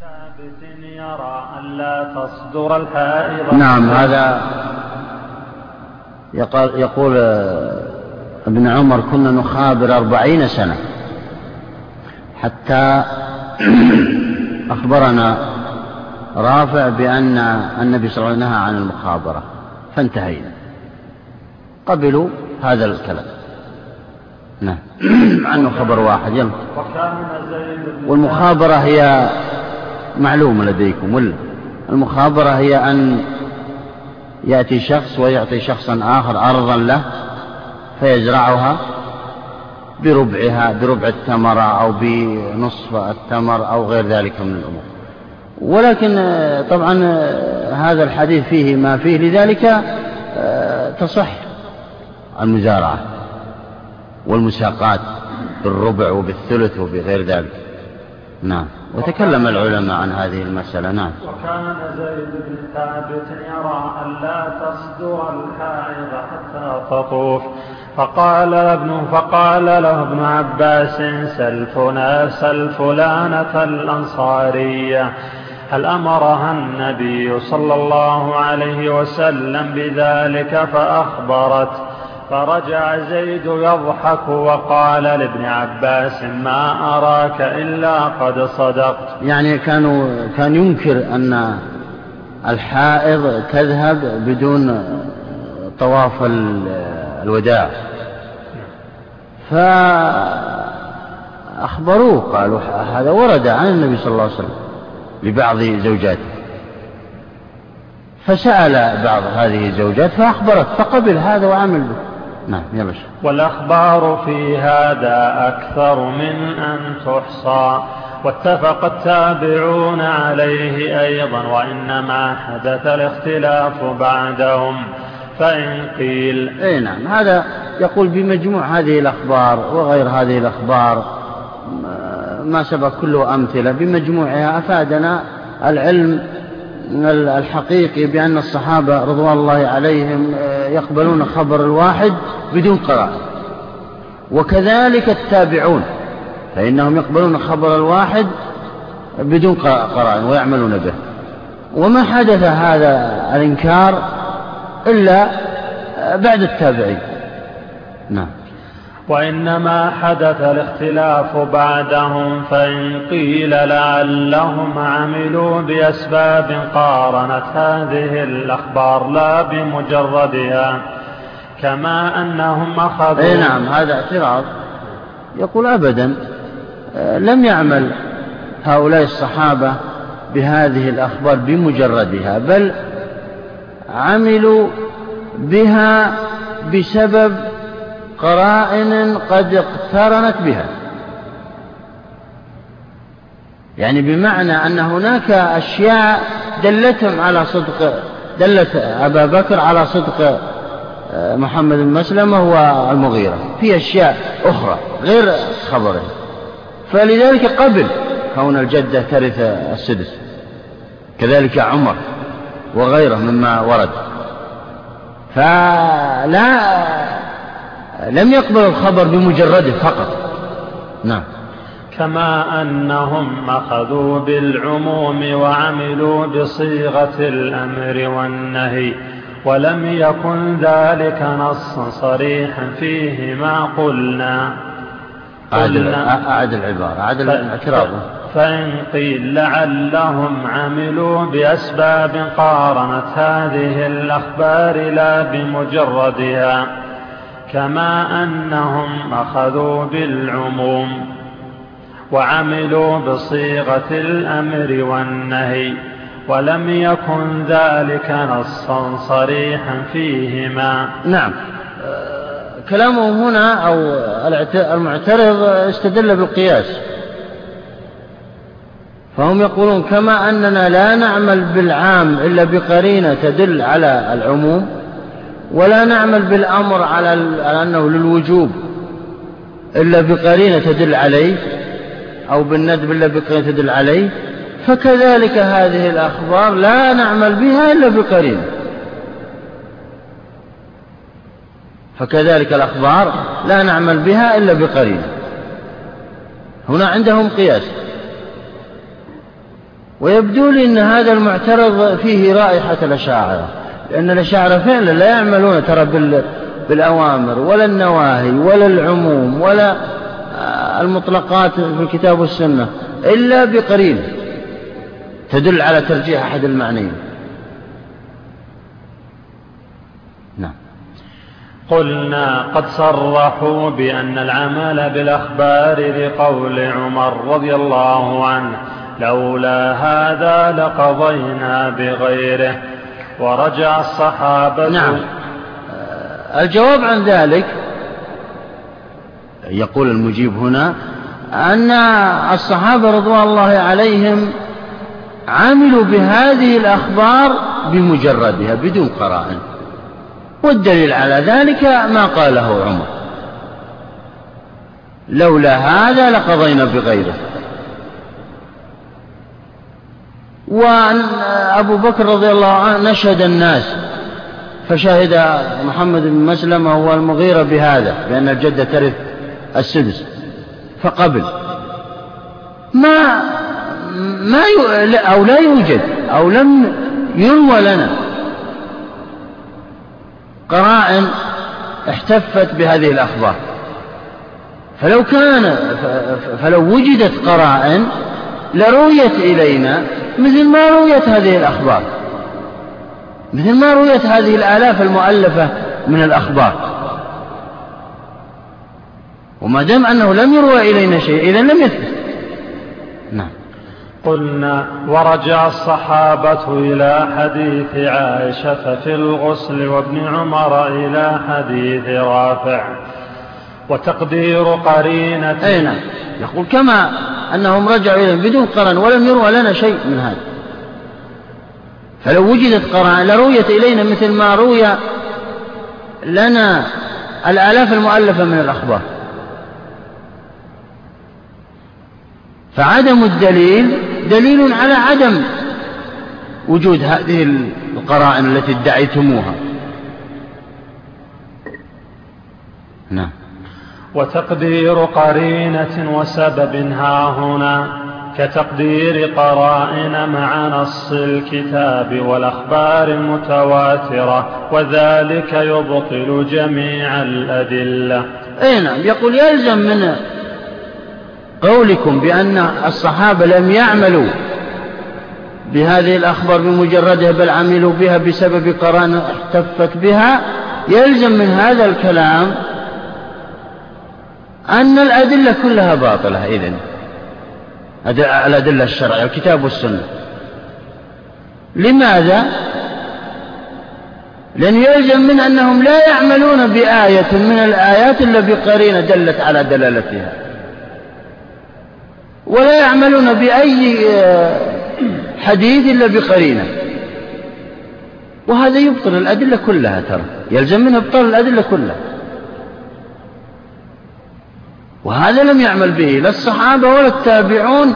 ثابت يرى أن لا تصدر الحائض. نعم هذا يقول ابن عمر كنا نخابر أربعين سنة حتى أخبرنا رافع بأن النبي صلى الله عليه وسلم نهى عن المخابرة فانتهينا. قبلوا هذا الكلام. نعم. مع أنه خبر واحد يلا. والمخابرة هي معلومة لديكم. المخابرة هي أن يأتي شخص ويعطي شخصا آخر أرضا له فيزرعها بربعها بربع التمرة أو بنصف التمر أو غير ذلك من الأمور. ولكن طبعا هذا الحديث فيه ما فيه لذلك تصح المزارعة والمساقات بالربع وبالثلث وبغير ذلك. نعم. وتكلم العلماء عن هذه المسألة نعم. وكان زيد بن ثابت يرى أن لا تصدر الحائض حتى تطوف. فقال ابن فقال له ابن عباس سل سل فلانة الأنصارية. هل أمرها النبي صلى الله عليه وسلم بذلك؟ فأخبرت. فرجع زيد يضحك وقال لابن عباس ما أراك إلا قد صدقت. يعني كانوا كان ينكر أن الحائض تذهب بدون طواف الوداع. فأخبروه قالوا هذا ورد عن النبي صلى الله عليه وسلم لبعض زوجاته. فسأل بعض هذه الزوجات فأخبرت فقبل هذا وعمل به. نعم يلا والأخبار في هذا أكثر من أن تحصى واتفق التابعون عليه أيضا وإنما حدث الاختلاف بعدهم. فإن قيل أي نعم هذا يقول بمجموع هذه الأخبار وغير هذه الأخبار ما سبق كله أمثلة بمجموعها أفادنا العلم الحقيقي بأن الصحابة رضوان الله عليهم آه، يقبلون خبر الواحد بدون قراءة وكذلك التابعون فإنهم يقبلون خبر الواحد بدون قراءة ويعملون به. وما حدث هذا الإنكار إلا بعد التابعين. نعم. وإنما حدث الاختلاف بعدهم فإن قيل لعلهم عملوا بأسباب قارنت هذه الأخبار لا بمجردها كما أنهم أخذوا أي نعم هذا اعتراض. يقول أبدا لم يعمل هؤلاء الصحابة بهذه الأخبار بمجردها بل عملوا بها بسبب قرائن قد اقترنت بها. يعني بمعنى أن هناك أشياء دلتهم على صدق دلت أبا بكر على صدق آه، محمد بن مسلمة والمغيرة. في أشياء أخرى غير خبره فلذلك قبل كون الجدة ترث السدس كذلك عمر وغيره مما ورد. فلا لم يقبل الخبر بمجرده فقط. نعم. كما أنهم أخذوا بالعموم وعملوا بصيغة الأمر والنهي ولم يكن ذلك نصا صريحا فيه ما قلنا. أعد العبارة أعد الاعتراض فإن قيل لعلهم عملوا بأسباب قارنت هذه الأخبار لا بمجردها. كما أنهم أخذوا بالعموم وعملوا بصيغة الأمر والنهي ولم يكن ذلك نصا صريحا فيهما. نعم. كلامه هنا أو المعترض استدل بالقياس. فهم يقولون كما أننا لا نعمل بالعام إلا بقرينة تدل على العموم ولا نعمل بالأمر على أنه للوجوب إلا بقرينة تدل عليه أو بالندب إلا بقرينة تدل عليه فكذلك هذه الأخبار لا نعمل بها إلا بقرينة. فكذلك الأخبار لا نعمل بها إلا بقرينة. هنا عندهم قياس. ويبدو لي أن هذا المعترض فيه رائحة الأشاعرة. لأن الأشاعرة فعلا لا يعملون ترى بالأوامر ولا النواهي ولا العموم ولا المطلقات في الكتاب والسنة إلا بقرين تدل على ترجيح أحد المعنيين. نعم. قلنا قد صرحوا بأن العمل بالأخبار لقول عمر رضي الله عنه لولا هذا لقضينا بغيره. ورجع الصحابة. نعم. الجواب عن ذلك يقول المجيب هنا أن الصحابة رضوان الله عليهم عملوا بهذه الأخبار بمجردها بدون قرائن. والدليل على ذلك ما قاله عمر. لولا هذا لقضينا بغيره. وأبو بكر رضي الله عنه نشهد الناس. فشهد محمد بن مسلمة والمغيرة بهذا بأن الجدة ترث السدس. فقبل. ما ما أو لا يوجد أو لم يروى لنا. قرائن احتفت بهذه الأخبار. فلو كان فلو وجدت قرائن لرويت إلينا مثل ما رويت هذه الأخبار. مثل ما رويت هذه الآلاف المؤلفة من الأخبار. وما دام أنه لم يروى إلينا شيء إذا لم يثبت. نعم. قلنا ورجع الصحابة إلى حديث عائشة في الغسل وابن عمر إلى حديث رافع. وتقدير قرينة. أي نعم. يقول كما أنهم رجعوا إليهم بدون قرن ولم يروى لنا شيء من هذا. فلو وجدت قرائن لرويت إلينا مثل ما روي لنا الآلاف المؤلفة من الأخبار. فعدم الدليل دليل على عدم وجود هذه القرائن التي ادعيتموها. نعم. وتقدير قرينة وسبب ها هنا كتقدير قرائن مع نص الكتاب والأخبار المتواترة وذلك يبطل جميع الأدلة. أي نعم يقول يلزم من قولكم بأن الصحابة لم يعملوا بهذه الأخبار بمجردها بل عملوا بها بسبب قران احتفت بها يلزم من هذا الكلام أن الأدلة كلها باطلة إذن. الأدلة الشرعية الكتاب والسنة لماذا؟ لأن يلزم من أنهم لا يعملون بآية من الآيات إلا بقرينة دلت على دلالتها. ولا يعملون بأي آه، حديث إلا بقرينة. وهذا يبطل الأدلة كلها ترى. يلزم منه إبطال الأدلة كلها. وهذا لم يعمل به لا الصحابة ولا التابعون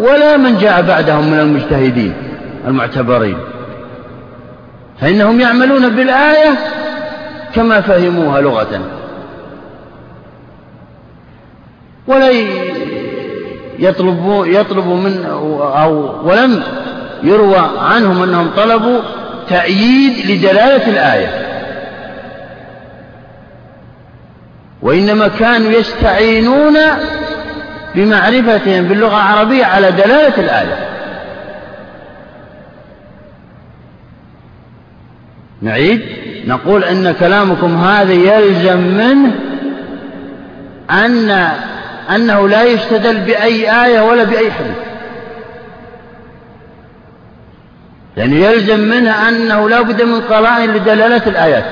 ولا من جاء بعدهم من المجتهدين المعتبرين. فإنهم يعملون بالآية كما فهموها لغة. ولا يطلب يطلب من أو ولم يروى عنهم أنهم طلبوا تأييد لدلالة الآية. وإنما كانوا يستعينون بمعرفتهم باللغة العربية على دلالة الآية. نعيد؟ نقول أن كلامكم هذا يلزم منه أن أنه لا يستدل بأي آية ولا بأي حديث. يعني يلزم منه أنه لا بد من قرائن لدلالة الآيات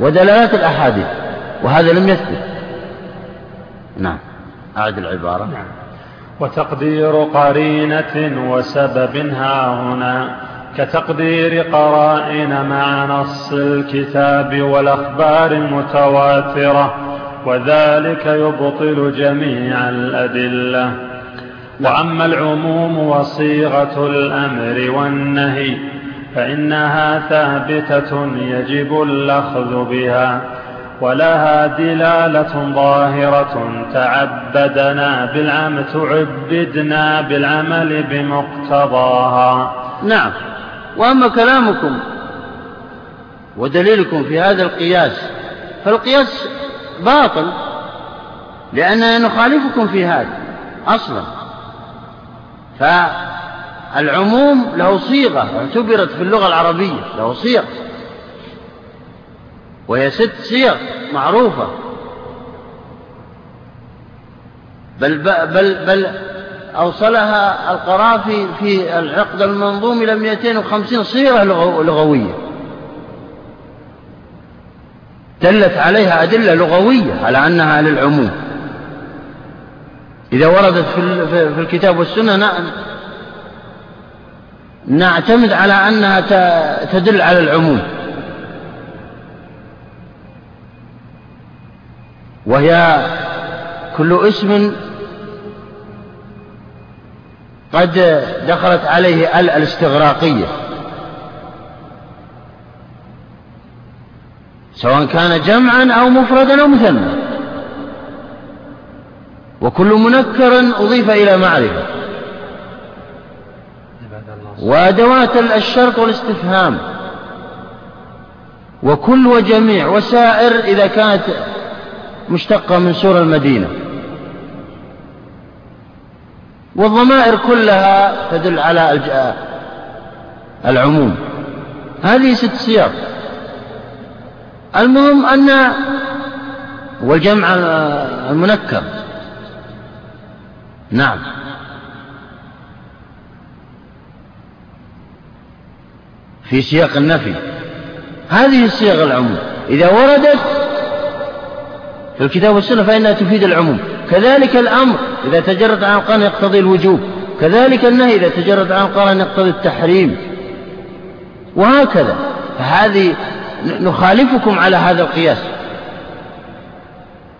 ودلالات الأحاديث. وهذا لم يثبت. نعم. أعد العبارة. نعم. وتقدير قرينة وسبب ها هنا. كتقدير قرائن مع نص الكتاب والأخبار المتواترة وذلك يبطل جميع الأدلة. وأما العموم وصيغة الأمر والنهي فإنها ثابتة يجب الأخذ بها. ولها دلالة ظاهرة تعبدنا بالعمل تعبدنا بالعمل بمقتضاها. نعم. وأما كلامكم ودليلكم في هذا القياس فالقياس باطل لأننا نخالفكم في هذا أصلا. فالعموم له صيغة اعتبرت في اللغة العربية له صيغ وهي ست صيغ معروفة. بل بل بل أوصلها القرافي في العقد المنظوم إلى 250 صيغة لغوية. دلت عليها أدلة لغوية على أنها للعموم. إذا وردت في الكتاب والسنة نعتمد على أنها تدل على العموم. وهي كل اسم قد دخلت عليه ال الاستغراقية. سواء كان جمعا أو مفردا أو مثنى. وكل منكر أضيف إلى معرفة. وأدوات الشرط والاستفهام. وكل وجميع وسائر إذا كانت مشتقة من سور المدينة. والضمائر كلها تدل على العموم. هذه ست سياق. المهم أن والجمع المنكر. نعم. في سياق النفي. هذه الصيغ العموم. إذا وردت في الكتاب والسنة فإنها تفيد العموم. كذلك الأمر إذا تجرد عن القرن يقتضي الوجوب. كذلك النهي إذا تجرد عن القرن يقتضي التحريم. وهكذا. فهذه نخالفكم على هذا القياس.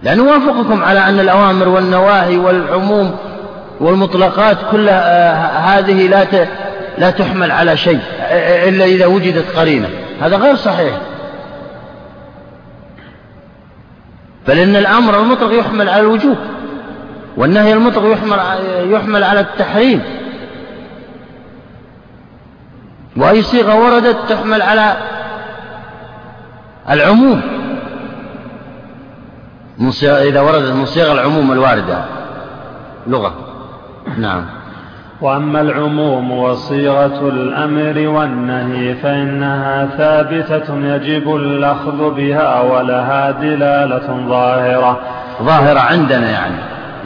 لا نوافقكم على أن الأوامر والنواهي والعموم والمطلقات كلها آه، هذه لا لا تحمل على شيء إلا إذا وجدت قرينة. هذا غير صحيح. بل إن الأمر المطلق يحمل على الوجوب والنهي المطلق يحمل يحمل على التحريم. وأي صيغة وردت تحمل على العموم. إذا وردت من صيغ العموم الواردة لغة. نعم. وأما العموم وصيغة الأمر والنهي فإنها ثابتة يجب الأخذ بها ولها دلالة ظاهرة. ظاهرة عندنا يعني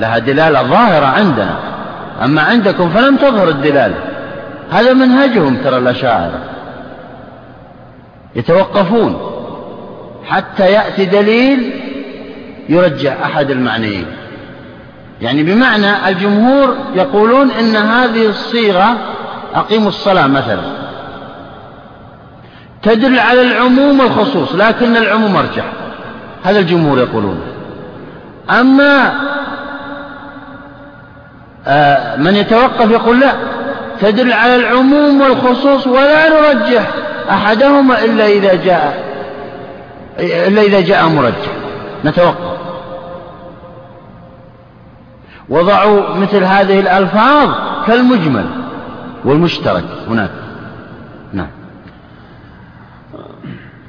لها دلالة ظاهرة عندنا. أما عندكم فلم تظهر الدلالة. هذا منهجهم ترى الأشاعرة. يتوقفون. حتى يأتي دليل يرجع أحد المعنيين. يعني بمعنى الجمهور يقولون إن هذه الصيغة أقيموا الصلاة مثلا. تدل على العموم والخصوص لكن العموم أرجح. هذا الجمهور يقولون. أما آه، من يتوقف يقول لا. تدل على العموم والخصوص ولا نرجح أحدهما إلا إذا جاء إلا إذا جاء مرجح. نتوقف. وضعوا مثل هذه الألفاظ كالمجمل والمشترك هناك. نعم.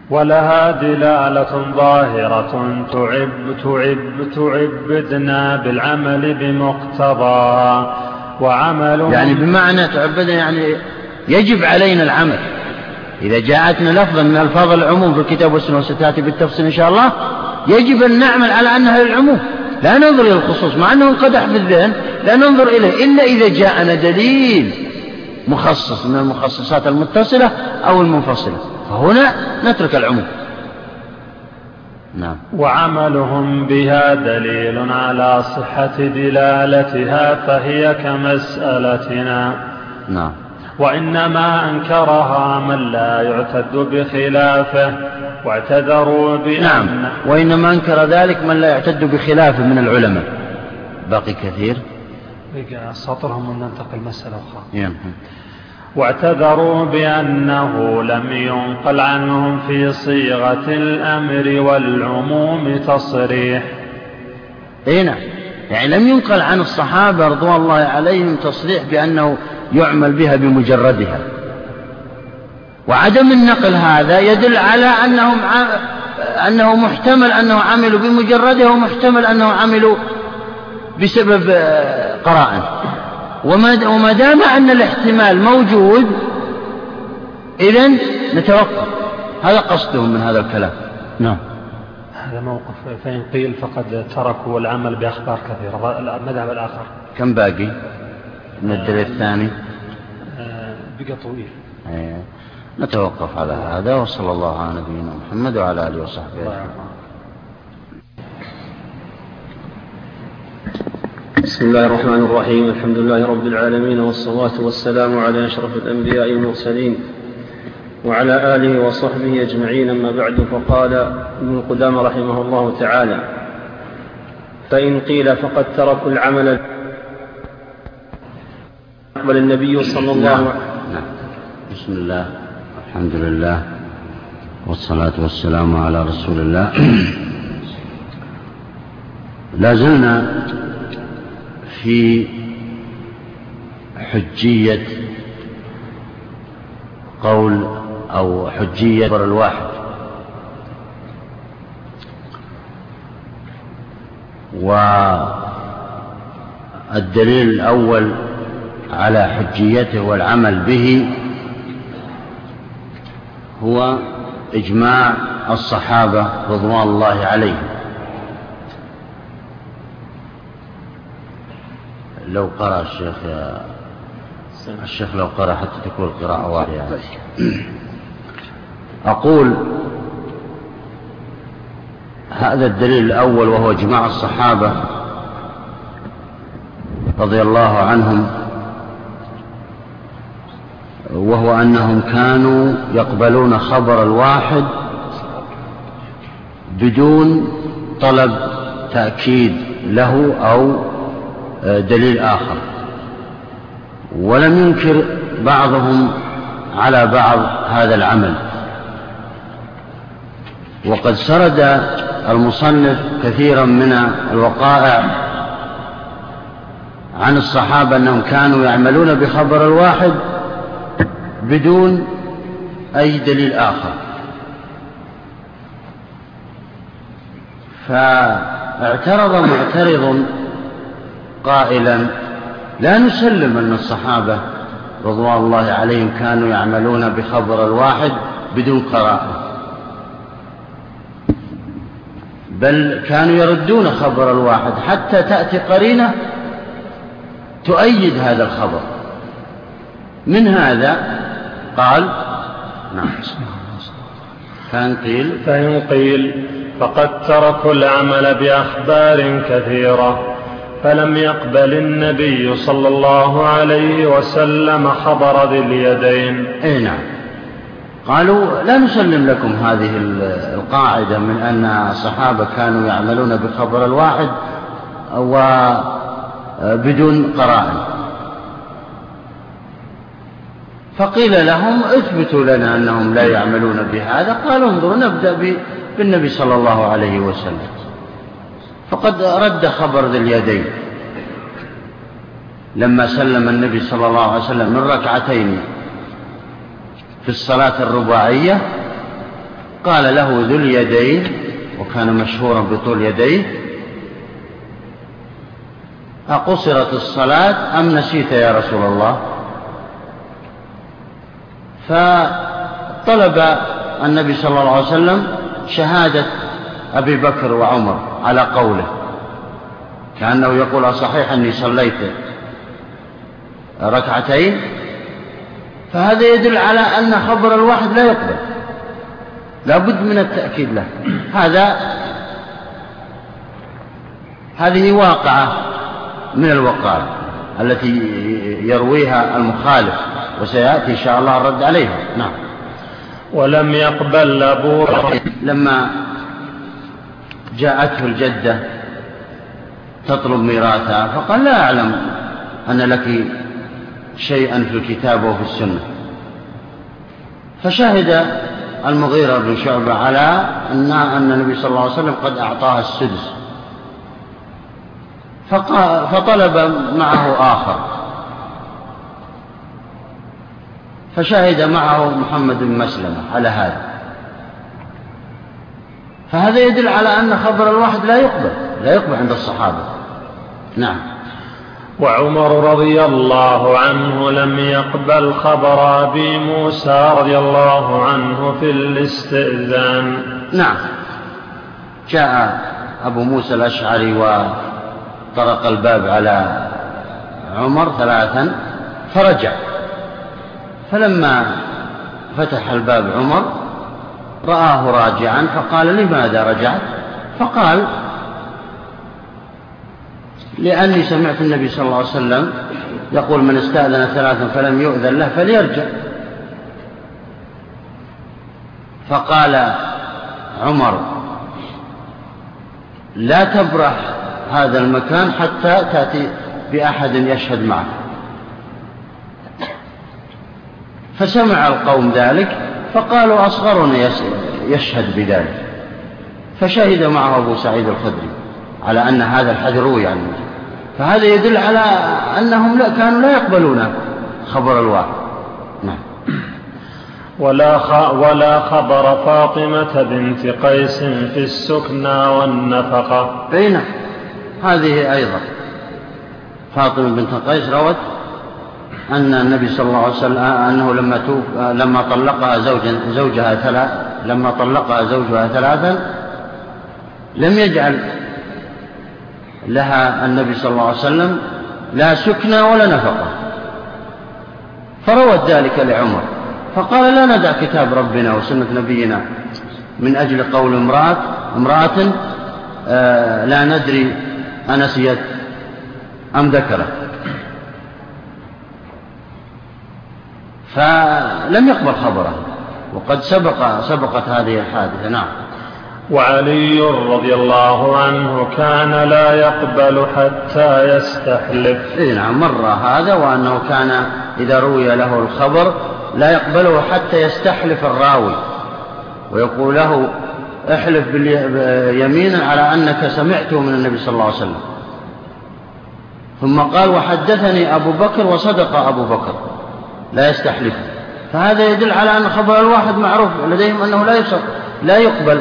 ولها دلالة ظاهرة تعب تعب تعبدنا بالعمل بمقتضاها وعمل يعني بمعنى تعبدنا يعني يجب علينا العمل. إذا جاءتنا لفظا من ألفاظ العموم في الكتاب والسنة وستأتي بالتفصيل إن شاء الله يجب أن نعمل على أنها للعموم. لا ننظر إلى الخصوص مع أنه انقدح في الذهن لا ننظر إليه إلا إذا جاءنا دليل مخصص من المخصصات المتصلة أو المنفصلة. فهنا نترك العموم. نعم. وعملهم بها دليل على صحة دلالتها فهي كمسألتنا. نعم. وإنما أنكرها من لا يعتد بخلافه. واعتذروا بأن نعم. وإنما أنكر ذلك من لا يعتد بخلافه من العلماء. باقي كثير؟ بقى سطرهم وننتقل مسألة أخرى. نعم. واعتذروا بأنه لم ينقل عنهم في صيغة الأمر والعموم تصريح. إي نعم. يعني لم ينقل عن الصحابة رضوان الله عليهم تصريح بأنه يعمل بها بمجردها. وعدم النقل هذا يدل على أنهم أنه محتمل أنه عملوا بمجردها ومحتمل أنه عملوا بسبب آه، قرائن. وما دام أن الاحتمال موجود إذا نتوقف. هذا قصدهم من هذا الكلام. نعم. هذا موقف فإن قيل فقد تركوا العمل بأخبار كثيرة. المذهب الآخر. كم باقي؟ من الدليل الثاني؟ آه، بقى طويل. أيه. نتوقف على هذا وصلى الله على نبينا محمد وعلى آله وصحبه أجمعين بسم الله الرحمن الرحيم الحمد لله رب العالمين والصلاة والسلام على أشرف الأنبياء المرسلين وعلى آله وصحبه أجمعين أما بعد فقال ابن قدامة رحمه الله تعالى فإن قيل فقد تركوا العمل أقبل النبي صلى الله عليه وسلم نعم. نعم. بسم الله الحمد لله والصلاة والسلام على رسول الله. لا زلنا في حجية قول أو حجية الواحد. والدليل الأول على حجيته والعمل به هو إجماع الصحابة رضوان الله عليهم لو قرأ الشيخ الشيخ لو قرأ حتى تكون القراءة يعني. أقول هذا الدليل الأول وهو إجماع الصحابة رضي الله عنهم وهو أنهم كانوا يقبلون خبر الواحد بدون طلب تأكيد له أو دليل آخر. ولم ينكر بعضهم على بعض هذا العمل. وقد سرد المصنف كثيرا من الوقائع عن الصحابة أنهم كانوا يعملون بخبر الواحد بدون أي دليل آخر. فاعترض معترض قائلا لا نسلم أن الصحابة رضوان الله عليهم كانوا يعملون بخبر الواحد بدون قراءة بل كانوا يردون خبر الواحد حتى تأتي قرينة تؤيد هذا الخبر. من هذا؟ قال نعم. فإن قيل فإن قيل فقد تركوا العمل بأخبار كثيرة فلم يقبل النبي صلى الله عليه وسلم خبر ذي اليدين. أي نعم. قالوا لا نسلم لكم هذه القاعدة من أن الصحابة كانوا يعملون بخبر الواحد وبدون قرائن. فقيل لهم اثبتوا لنا أنهم لا يعملون بهذا. قالوا انظروا نبدأ بالنبي صلى الله عليه وسلم. فقد رد خبر ذي اليدين. لما سلم النبي صلى الله عليه وسلم من ركعتين في الصلاة الرباعية قال له ذو اليدين وكان مشهورا بطول يديه أقصرت الصلاة أم نسيت يا رسول الله؟ فطلب النبي صلى الله عليه وسلم شهادة أبي بكر وعمر على قوله كأنه يقول صحيح أني صليت ركعتين. فهذا يدل على أن خبر الواحد لا يقبل لا بد من التأكيد له. هذا هذه واقعة من الوقائع التي يرويها المخالف وسيأتي إن شاء الله الرد عليها نعم. ولم يقبل أبو لما جاءته الجدة تطلب ميراثها فقال لا أعلم أن لك شيئا في الكتاب وفي السنة. فشهد المغيرة بن شعبة على أن أن النبي صلى الله عليه وسلم قد أعطاها السدس. فطلب معه آخر. فشهد معه محمد بن مسلمة على هذا. فهذا يدل على أن خبر الواحد لا يقبل لا يقبل عند الصحابة. نعم. وعمر رضي الله عنه لم يقبل خبر أبي موسى رضي الله عنه في الاستئذان. نعم. جاء أبو موسى الأشعري وطرق الباب على عمر ثلاثا فرجع. فلما فتح الباب عمر رآه راجعا فقال لماذا رجعت؟ فقال لأني سمعت النبي صلى الله عليه وسلم يقول من استأذن ثلاثا فلم يؤذن له فليرجع. فقال عمر لا تبرح هذا المكان حتى تأتي بأحد يشهد معك. فسمع القوم ذلك فقالوا أصغرنا يشهد بذلك. فشهد معه أبو سعيد الخدري على أن هذا الحديث روي عنه فهذا يدل على أنهم لا كانوا لا يقبلون خبر الواحد نعم. ولا ولا خبر فاطمة بنت قيس في السكنى والنفقة. أي نعم. هذه أيضا. فاطمة بنت قيس روت أن النبي صلى الله عليه وسلم أنه لما توف لما طلقها زوجا زوجها ثلاث لما طلقها زوجها ثلاثا لم يجعل لها النبي صلى الله عليه وسلم لا سكنى ولا نفقة. فروت ذلك لعمر. فقال لا ندع كتاب ربنا وسنة نبينا من أجل قول امرأة امرأة آه لا ندري أنسيت أم ذكرت. فلم يقبل خبره. وقد سبق سبقت هذه الحادثة. نعم. وعلي رضي الله عنه كان لا يقبل حتى يستحلف. إيه نعم مر هذا وأنه كان إذا روي له الخبر لا يقبله حتى يستحلف الراوي. ويقول له احلف يمينا على أنك سمعته من النبي صلى الله عليه وسلم. ثم قال وحدثني أبو بكر وصدق أبو بكر. لا يستحلف. فهذا يدل على أن خبر الواحد معروف لديهم أنه لا يصح لا يقبل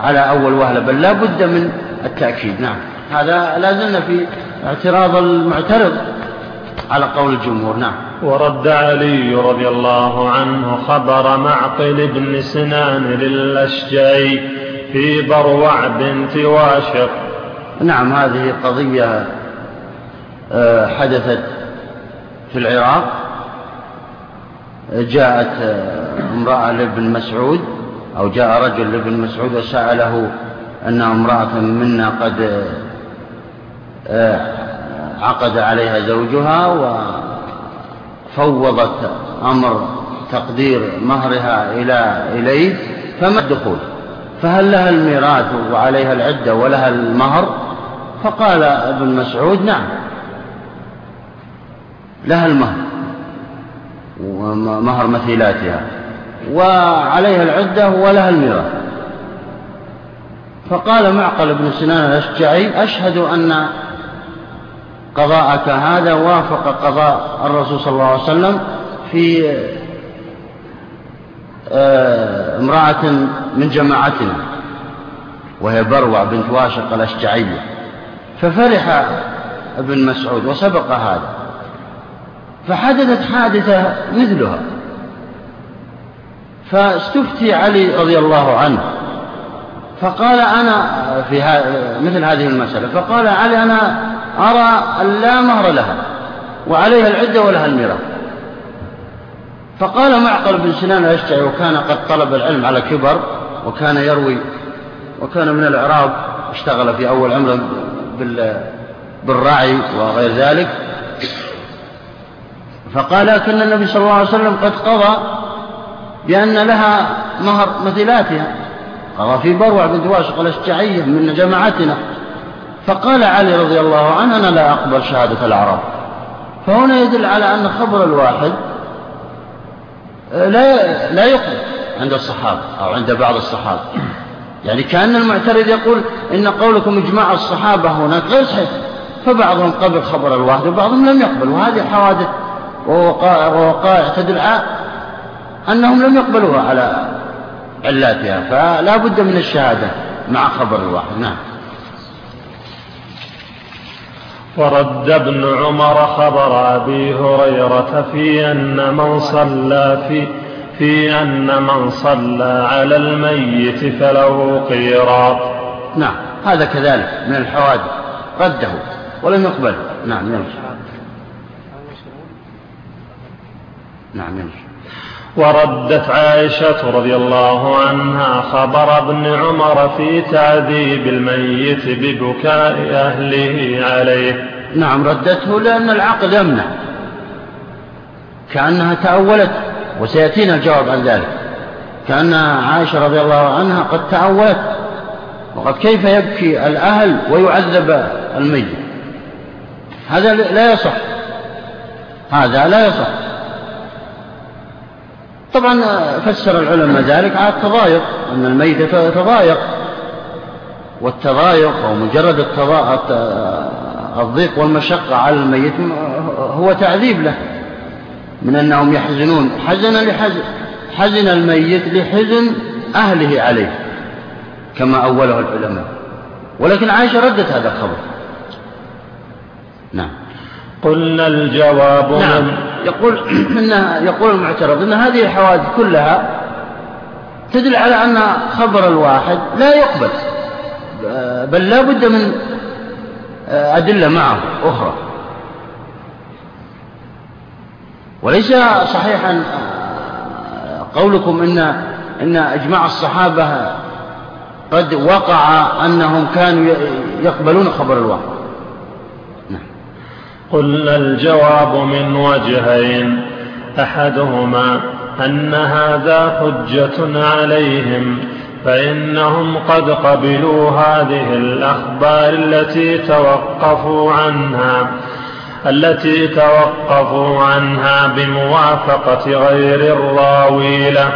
على أول وهلة بل لا بد من التأكيد. نعم. هذا لا زلنا في اعتراض المعترض على قول الجمهور. نعم. ورد علي رضي الله عنه خبر معقل بن سنان للأشجعي في بروع بنت واشق. نعم هذه قضية آه، حدثت في العراق. جاءت امرأة لابن مسعود أو جاء رجل لابن مسعود وسأله أن امرأة منا قد آه، عقد عليها زوجها وفوضت أمر تقدير مهرها إلى إليه فما الدخول؟ فهل لها الميراث وعليها العدة ولها المهر؟ فقال ابن مسعود نعم لها المهر. ومهر مثيلاتها. وعليها العدة ولها الميراث. فقال معقل بن سنان الأشجعي أشهد أن قضاءك هذا وافق قضاء الرسول صلى الله عليه وسلم في آه، امرأة من جماعتنا وهي بروع بنت واشق الأشجعية ففرح ابن مسعود وسبق هذا. فحدثت حادثة مثلها. فاستفتي علي رضي الله عنه فقال أنا في مثل هذه المسألة فقال علي أنا أرى أن لا مهر لها وعليها العدة ولها الميراث. فقال معقل بن سنان الأشجعي وكان قد طلب العلم على كبر وكان يروي وكان من الإعراب اشتغل في أول عمره بالرعي وغير ذلك. فقال لكن النبي صلى الله عليه وسلم قد قضى بأن لها مهر مثلاتها. قضى في بروع بنت واشق الأشجعية من جماعتنا. فقال علي رضي الله عنه أنا لا أقبل شهادة الأعراب فهنا يدل على أن خبر الواحد لا لا يقبل عند الصحابة أو عند بعض الصحابة. يعني كأن المعترض يقول إن قولكم إجماع الصحابة هناك غير صحيح. فبعضهم قبل خبر الواحد وبعضهم لم يقبل وهذه حوادث ووقائع تدل أنهم لم يقبلوها على علاتها فلا بد من الشهادة مع خبر الواحد نعم. ورد ابن عمر خبر أبي هريرة في أن من صلى في في أن من صلى على الميت فله قيراط نعم. هذا كذلك من الحوادث. رده ولم يقبل. نعم يمشي نعم يمشي. وردت عائشة رضي الله عنها خبر ابن عمر في تعذيب الميت ببكاء أهله عليه. نعم ردته لأن العقل يمنع كأنها تأولت وسيأتينا الجواب عن ذلك. كأن عائشة رضي الله عنها قد تأولت. وقد كيف يبكي الأهل ويعذب الميت؟ هذا لا يصح. هذا لا يصح. طبعا فسر العلماء ذلك على التضايق أن الميت يتضايق. والتضايق أو مجرد الضيق والمشقة على الميت هو تعذيب له. من أنهم يحزنون. حزن لحزن حزن الميت لحزن أهله عليه كما أوله العلماء. ولكن عائشة ردت هذا الخبر. نعم. قلنا الجواب نعم. يقول إن يقول المعترض أن هذه الحوادث كلها تدل على أن خبر الواحد لا يقبل بل لا بد من أدلة معه أخرى. وليس صحيحا قولكم إن إن إجماع الصحابة قد وقع أنهم كانوا يقبلون خبر الواحد. قلنا الجواب من وجهين. أحدهما أن هذا حجة عليهم فإنهم قد قبلوا هذه الأخبار التي توقفوا عنها التي توقفوا عنها بموافقة غير الراوي له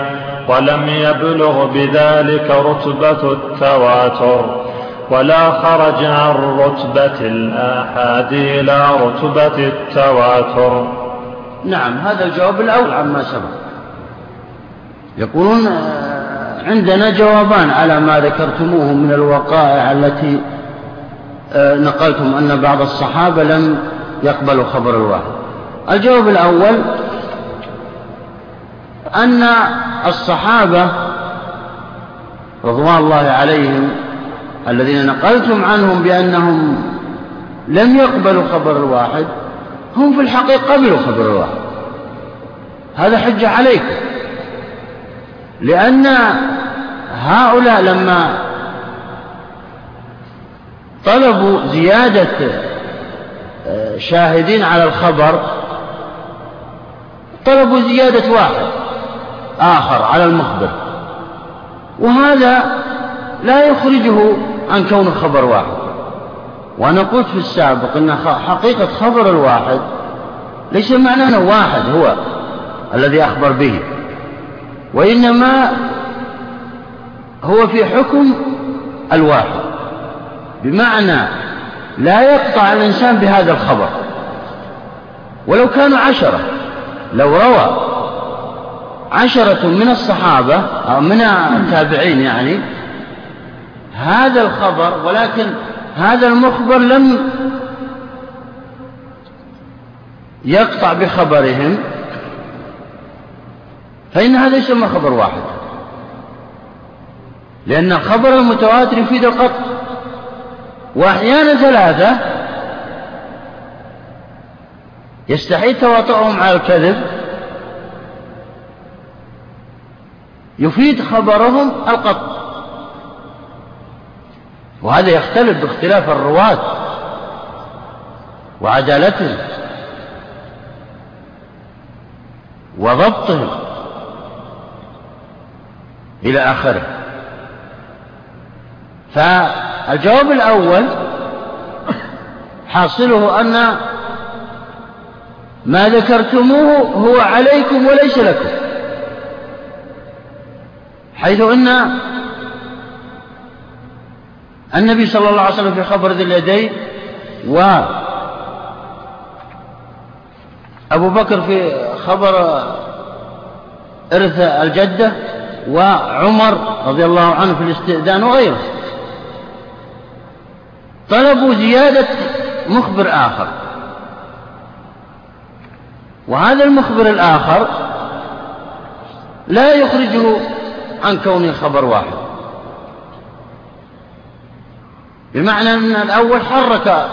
ولم يبلغ بذلك رتبة التواتر. ولا خرج عن رتبة الآحاد إلى رتبة التواتر. نعم هذا الجواب الأول عما سبق. يقولون آه، عندنا جوابان على ما ذكرتموه من الوقائع التي آه، نقلتم أن بعض الصحابة لم يقبلوا خبر الواحد. الجواب الأول أن الصحابة رضوان الله عليهم الذين نقلتم عنهم بأنهم لم يقبلوا خبر الواحد هم في الحقيقة قبلوا خبر الواحد. هذا حجة عليكم لأن هؤلاء لما طلبوا زيادة آه، شاهدين على الخبر طلبوا زيادة واحد آخر على المخبر. وهذا لا يخرجه عن كون خبر واحد. وأنا قلت في السابق أن حقيقة خبر الواحد ليس معناه أنه واحد هو الذي أخبر به وإنما هو في حكم الواحد. بمعنى لا يقطع الإنسان بهذا الخبر. ولو كانوا عشرة لو روى عشرة من الصحابة أو من التابعين يعني هذا الخبر ولكن هذا المخبر لم يقطع بخبرهم فإن هذا يسمى خبر واحد. لأن الخبر المتواتر يفيد القطع. وأحيانا ثلاثة يستحيل تواطؤهم على الكذب. يفيد خبرهم القطع. وهذا يختلف باختلاف الرواة وعدالتهم وضبطهم إلى آخره. فالجواب الأول حاصله أن ما ذكرتموه هو عليكم وليس لكم حيث أن النبي صلى الله عليه وسلم في خبر ذي اليدين و أبو بكر في خبر إرث الجدة وعمر رضي الله عنه في الاستئذان وغيره. طلبوا زيادة مخبر آخر. وهذا المخبر الآخر لا يخرجه عن كونه خبر واحد. بمعنى أن الأول حرك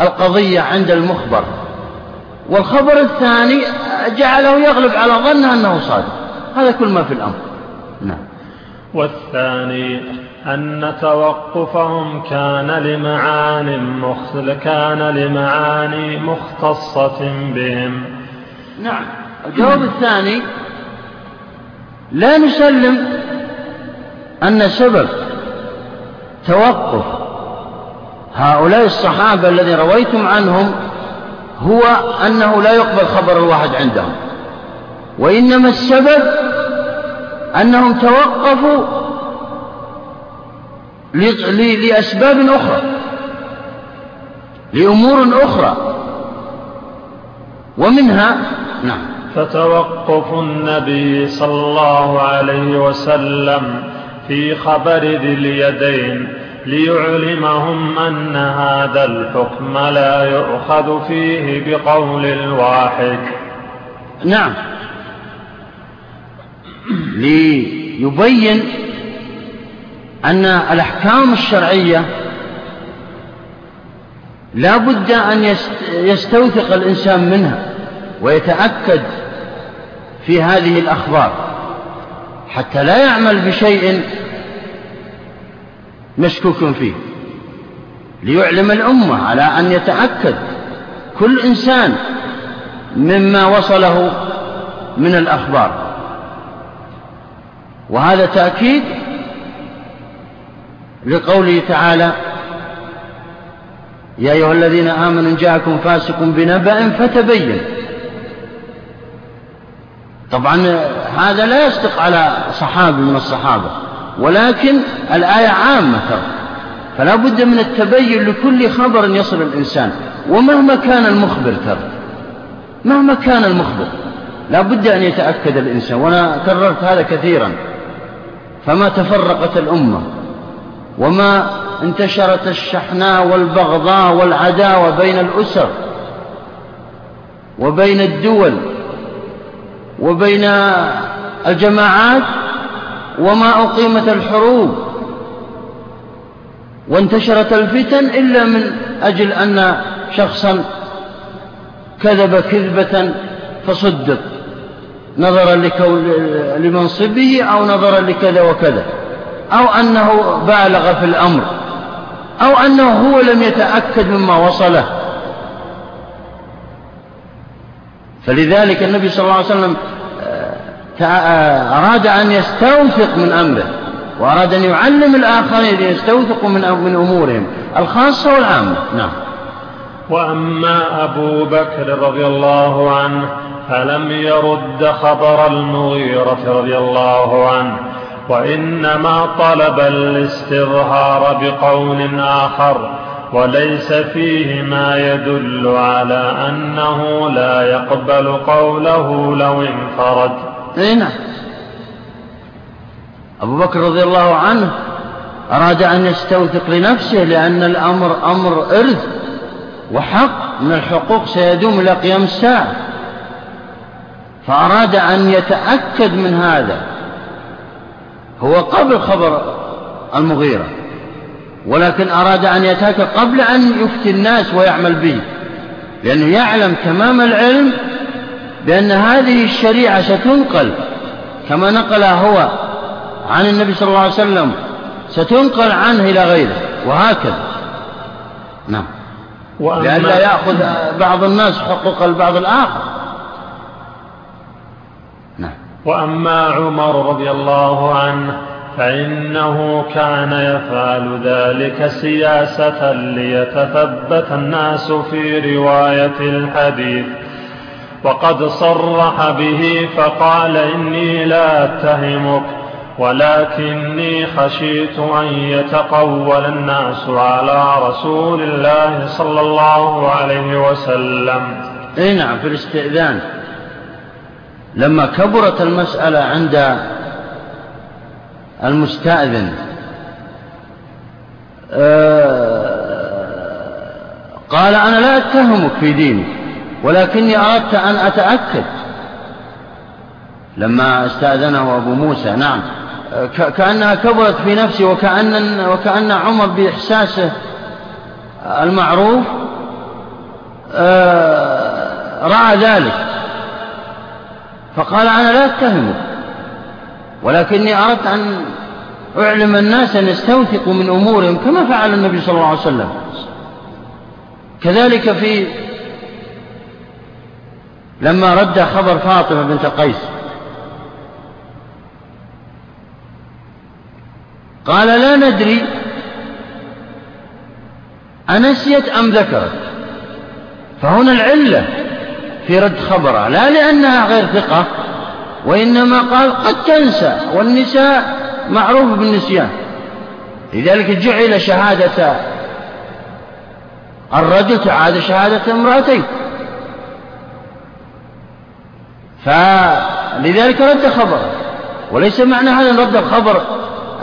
القضية عند المخبر والخبر الثاني جعله يغلب على ظنه أنه صادق. هذا كل ما في الأمر. نعم. والثاني أن توقفهم كان لمعان. كان لمعاني مختصة بهم. نعم. الجواب الثاني لا نسلم أن سبب توقف. هؤلاء الصحابة الذين رويتم عنهم هو أنه لا يقبل خبر الواحد عندهم. وإنما السبب أنهم توقفوا لأسباب أخرى لأمور أخرى. ومنها نعم. فتوقف النبي صلى الله عليه وسلم في خبر ذي اليدين ليعلمهم أن هذا الحكم لا يؤخذ فيه بقول الواحد. نعم. ليبين أن الأحكام الشرعية لا بد أن يستوثق الإنسان منها ويتأكد في هذه الأخبار. حتى لا يعمل بشيء مشكوك فيه. ليعلم الأمة على أن يتأكد كل إنسان مما وصله من الأخبار. وهذا تأكيد لقوله تعالى يا أيها الذين آمنوا إن جاءكم فاسق بنبأ فتبين. طبعا هذا لا يصدق على صحابي من الصحابة ولكن الآية عامة فلا بد من التبين لكل خبر يصل الإنسان ومهما كان المخبر ترى. مهما كان المخبر لا بد أن يتأكد الإنسان وأنا كررت هذا كثيرا. فما تفرقت الأمة وما انتشرت الشحناء والبغضاء والعداوة بين الأسر وبين الدول وبين الجماعات وما أقيمت الحروب وانتشرت الفتن إلا من أجل أن شخصا كذب كذبة فصدق. نظرا لمنصبه أو نظرا لكذا وكذا. أو أنه بالغ في الأمر. أو أنه هو لم يتأكد مما وصله. فلذلك النبي صلى الله عليه وسلم آه، آه، أراد أن يستوثق من أمره وأراد أن يعلم الآخرين ليستوثقوا من من أمورهم الخاصة والعامة. نعم. وأما أبو بكر رضي الله عنه فلم يرد خبر المغيرة رضي الله عنه وإنما طلب الاستظهار بقول آخر وليس فيه ما يدل على أنه لا يقبل قوله لو انفرد. اي نعم. أبو بكر رضي الله عنه أراد أن يستوثق لنفسه لأن الأمر أمر إرث وحق من الحقوق سيدوم إلى قيام الساعة. فأراد أن يتأكد من هذا. هو قبل خبر المغيرة. ولكن أراد أن يتأكد قبل أن يفتي الناس ويعمل به لأنه يعلم تمام العلم بأن هذه الشريعة ستنقل كما نقلها هو عن النبي صلى الله عليه وسلم ستنقل عنه إلى غيره وهكذا. نعم. لئلا يأخذ بعض الناس حقوق البعض الآخر. نعم. وأما عمر رضي الله عنه فإنه كان يفعل ذلك سياسة ليتثبت الناس في رواية الحديث. وقد صرح به فقال إني لا أتهمك ولكني خشيت أن يتقول الناس على رسول الله صلى الله عليه وسلم. أي نعم في الاستئذان. لما كبرت المسألة عند المستأذن. آه، قال أنا لا أتهمك في دينك ولكني أردت أن أتأكد. لما استأذنه أبو موسى نعم. كأنها كبرت في نفسي وكأن, وكأن عمر بإحساسه المعروف آه، رأى ذلك. فقال أنا لا أتهمك. ولكني أردت أن أعلم الناس أن يستوثقوا من أمورهم كما فعل النبي صلى الله عليه وسلم. كذلك في لما رد خبر فاطمة بنت قيس. قال لا ندري أنسيت أم ذكرت. فهنا العلة في رد خبرها لا لأنها غير ثقة وإنما قال قد تنسى والنساء معروف بالنسيان. لذلك جعل شهادة الرجل تعاد شهادة امرأتين. فلذلك رد خبر. وليس معنى هذا رد الخبر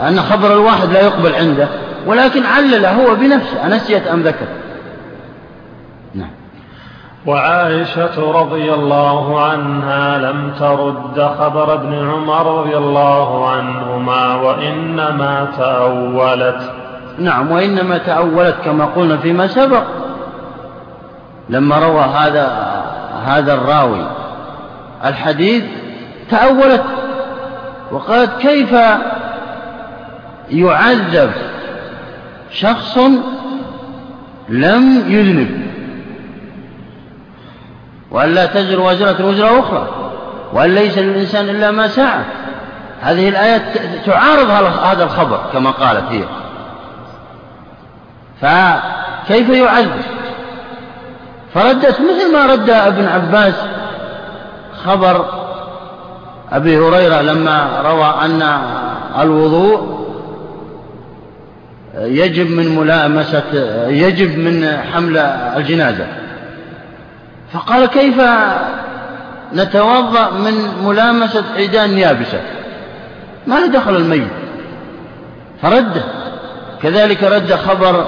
أن خبر الواحد لا يقبل عنده ولكن علل هو بنفسه. أنسيت أم ذكر وعائشة رضي الله عنها لم ترد خبر ابن عمر رضي الله عنهما وإنما تأولت. نعم وإنما تأولت كما قلنا فيما سبق. لما روى هذا هذا الراوي الحديث تأولت. وقالت كيف يعذب شخص لم يذنب؟ وأن لا تزر وزرة وزر أخرى وأن ليس للإنسان إلا ما سعى. هذه الآيات تعارض هذا الخبر كما قالت هي. فكيف يعذب؟ فردت مثل ما رد ابن عباس خبر أبي هريرة لما روى أن الوضوء يجب من ملامسة يجب من حمل الجنازة. فقال كيف نتوضأ من ملامسة عيدان يابسة؟ ما له دخل الميت. فرد كذلك رد خبر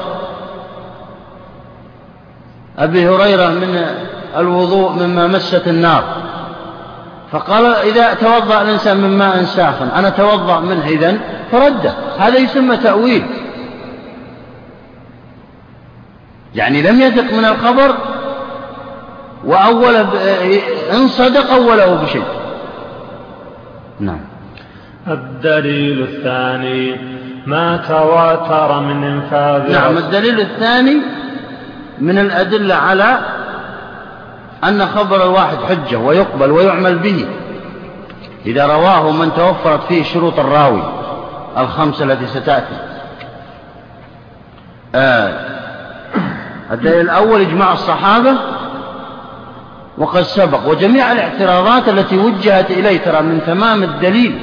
أبي هريرة من الوضوء مما مست النار. فقال إذا توضأ الإنسان من ماء ساخن أنا توضأ منه إذن؟ فرده. هذا يسمى تأويل. يعني لم يثق من الخبر وأول إن صدق أوله بشيء. نعم. الدليل الثاني ما تواتر من إنفاذ نعم الدليل الثاني من الأدلة على أن خبر الواحد حجة ويقبل ويعمل به. إذا رواه من توفرت فيه شروط الراوي الخمسة التي ستأتي. آه. الدليل الأول إجماع الصحابة وقد سبق وجميع الاعتراضات التي وجهت إليه ترى من تمام الدليل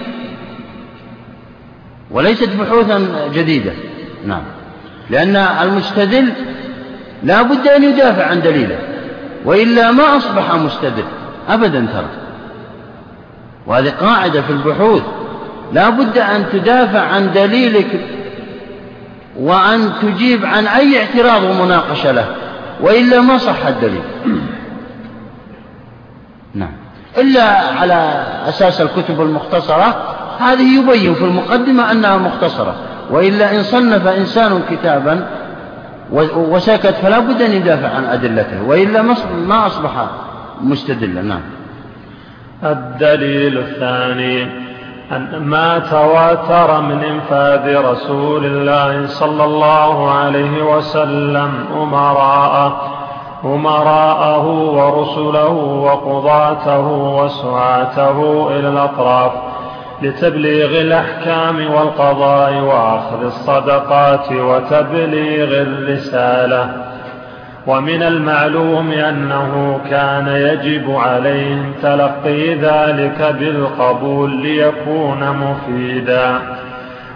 وليست بحوثا جديدة. نعم. لأن المستدل لا بد أن يدافع عن دليله وإلا ما أصبح مستدل أبدا ترى. وهذه قاعدة في البحوث. لا بد أن تدافع عن دليلك وأن تجيب عن أي اعتراض ومناقشة له وإلا ما صح الدليل. نعم. إلا على أساس الكتب المختصرة هذه يبين في المقدمة أنها مختصرة. وإلا إن صنف إنسان كتابا وسكت فلا بد أن يدافع عن أدلته. وإلا ما أصبح مستدلا. نعم. الدليل الثاني أن ما تواتر من إنفاذ رسول الله صلى الله عليه وسلم أمراءه أمراءه ورسله وقضاته وسعاته إلى الأطراف لتبليغ الأحكام والقضاء وأخذ الصدقات وتبليغ الرسالة ومن المعلوم أنه كان يجب عليهم تلقي ذلك بالقبول ليكون مفيدا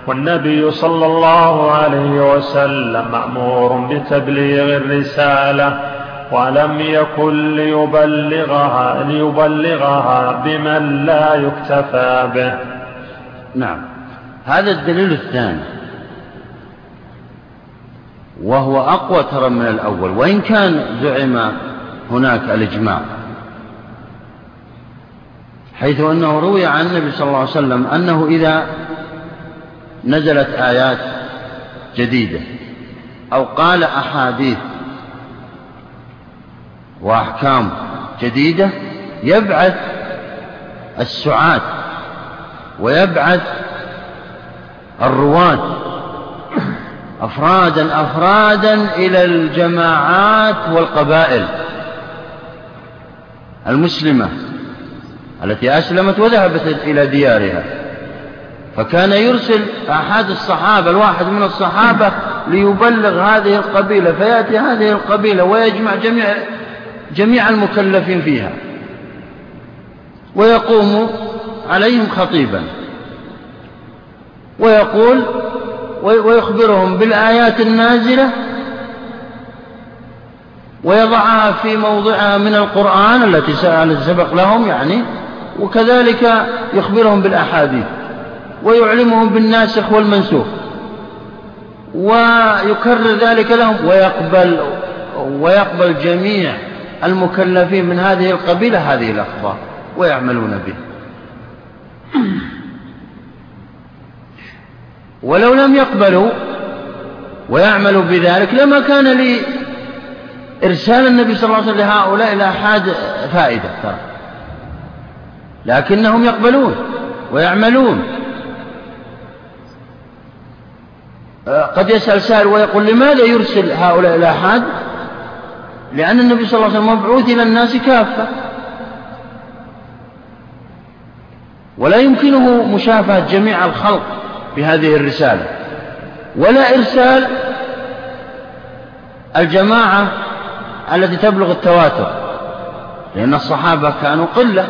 والنبي صلى الله عليه وسلم مأمور بتبليغ الرسالة ولم يكن ليبلغها ليبلغها بمن لا يكتفى به. نعم. هذا الدليل الثاني. وهو أقوى ترى من الأول. وإن كان زعم هناك الإجماع. حيث أنه روي عن النبي صلى الله عليه وسلم أنه إذا نزلت آيات جديدة أو قال أحاديث وأحكام جديدة يبعث السعاة ويبعث الرواة أفرادا أفرادا إلى الجماعات والقبائل المسلمة التي أسلمت وذهبت إلى ديارها. فكان يرسل أحد الصحابة الواحد من الصحابة ليبلغ هذه القبيلة فيأتي هذه القبيلة ويجمع جميع جميع المكلفين فيها. ويقوم عليهم خطيبا. ويقول ويخبرهم بالآيات النازلة. ويضعها في موضعها من القرآن التي سبق لهم يعني. وكذلك يخبرهم بالأحاديث. ويعلمهم بالناسخ والمنسوخ. ويكرر ذلك لهم. ويقبل ويقبل جميع المكلفين من هذه القبيلة هذه الأخبار ويعملون به. ولو لم يقبلوا ويعملوا بذلك لما كان لي إرسال النبي صلى الله عليه وسلم لهؤلاء الآحاد فائدة ترى. لكنهم يقبلون ويعملون. قد يسأل سائل ويقول لماذا يرسل هؤلاء الآحاد لأن النبي صلى الله عليه وسلم مبعوث إلى الناس كافة. ولا يمكنه مشافهة جميع الخلق بهذه الرسالة. ولا إرسال الجماعة التي تبلغ التواتر لأن الصحابة كانوا قلة.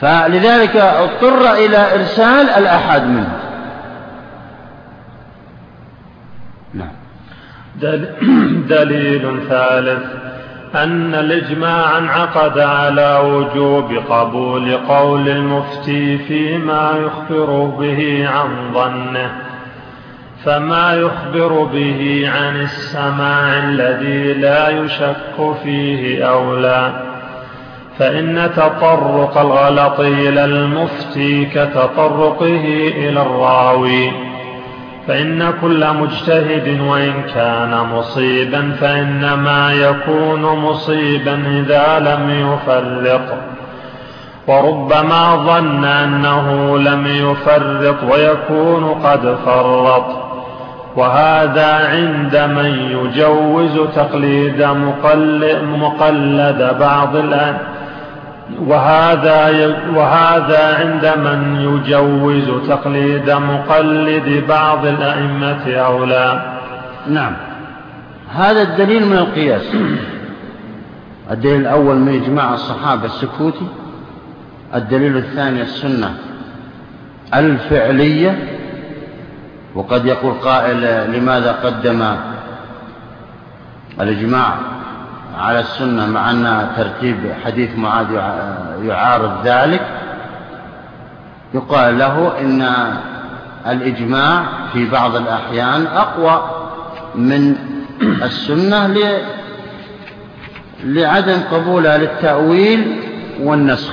فلذلك اضطر إلى إرسال الأحد منهم. دليل ثالث أن الإجماع انعقد على وجوب قبول قول المفتي فيما يخبر به عن ظنه فما يخبر به عن السماع الذي لا يشك فيه أولى فإن تطرق الغلط إلى المفتي كتطرقه إلى الراوي. فإن كل مجتهد وإن كان مصيبا فإنما يكون مصيبا إذا لم يفرط وربما ظن أنه لم يفرط ويكون قد فرط. وهذا عند من يجوز تقليد مقلد بعض الأئمة وهذا وهذا عند من يجوز تقليد مقلد بعض الأئمة أو لا. نعم. هذا الدليل من القياس. الدليل الأول من إجماع الصحابة السكوتي. الدليل الثاني السنة الفعلية. وقد يقول قائل لماذا قدم الإجماع على السنة مع أن ترتيب حديث معاذ يعارض ذلك يقال له إن الإجماع في بعض الأحيان أقوى من السنة لعدم قبولها للتأويل والنسخ.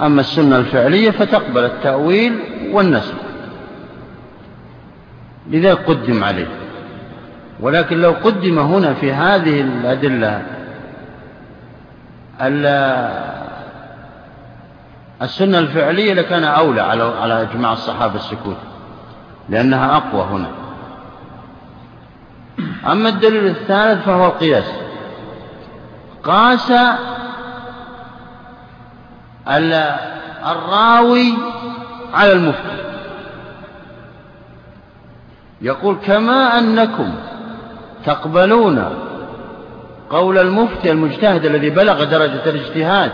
أما السنة الفعلية فتقبل التأويل والنسخ. لذلك قدم عليه. ولكن لو قدم هنا في هذه الأدلة السنة الفعلية لكان أولى على على إجماع الصحابة السكوت لأنها أقوى هنا. أما الدليل الثالث فهو القياس. قاس الراوي على المفتي. يقول كما أنكم تقبلون قول المفتي المجتهد الذي بلغ درجة الاجتهاد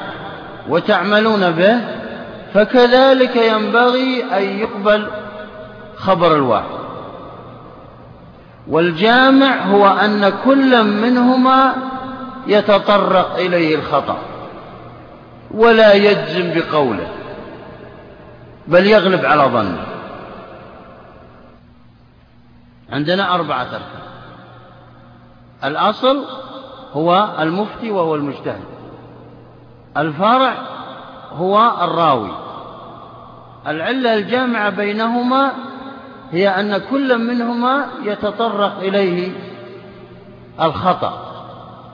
وتعملون به فكذلك ينبغي أن يقبل خبر الواحد. والجامع هو أن كل منهما يتطرق إليه الخطأ ولا يجزم بقوله بل يغلب على ظنه. عندنا أربعة أركان. الأصل هو المفتي وهو المجتهد. الفرع هو الراوي. العلة الجامعة بينهما هي أن كل منهما يتطرق إليه الخطأ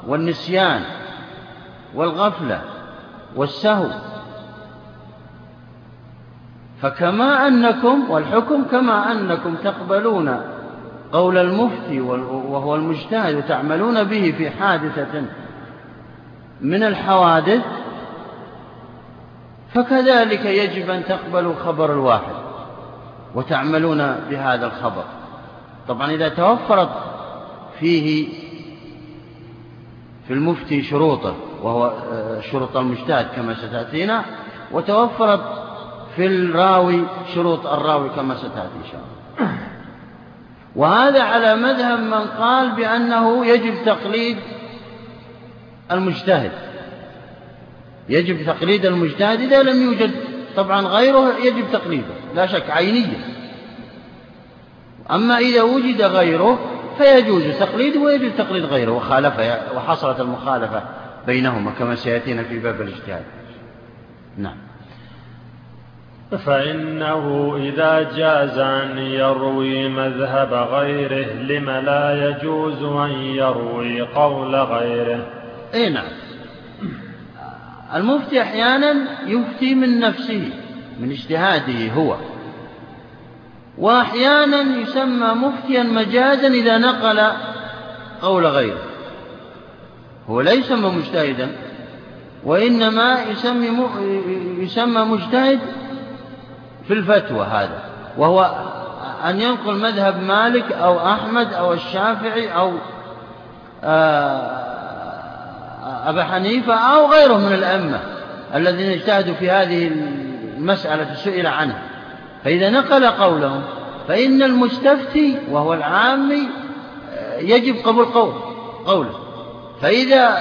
والنسيان والغفلة والسهو. فكما أنكم والحكم كما أنكم تقبلون قول المفتي وهو المجتهد وتعملون به في حادثة من الحوادث فكذلك يجب أن تقبلوا خبر الواحد وتعملون بهذا الخبر. طبعا إذا توفرت فيه في المفتي شروطه وهو آه، شروط المجتهد كما ستأتينا وتوفرت في الراوي شروط الراوي كما ستأتي إن شاء الله. وهذا على مذهب من قال بأنه يجب تقليد المجتهد. يجب تقليد المجتهد إذا لم يوجد طبعا غيره يجب تقليده لا شك عينيا. أما إذا وجد غيره فيجوز تقليده ويجوز تقليد غيره وخالفه وحصلت المخالفة بينهما كما سيأتينا في باب الاجتهاد. نعم. فإنه إذا جاز أن يروي مذهب غيره لم لا يجوز أن يروي قول غيره. أي نعم. المفتي أحيانا يفتي من نفسه من اجتهاده هو. وأحيانا يسمى مفتيا مجازا إذا نقل قول غيره. هو لا يسمى مجتهدا وإنما يسمى يسمى مجتهد في الفتوى هذا وهو أن ينقل مذهب مالك أو أحمد أو الشافعي أو آه، أبا حنيفة أو غيره من الأئمة الذين اجتهدوا في هذه المسألة سئل عنها فإذا نقل قولهم فإن المستفتي وهو العامي آه، يجب قبول قول قوله. فإذا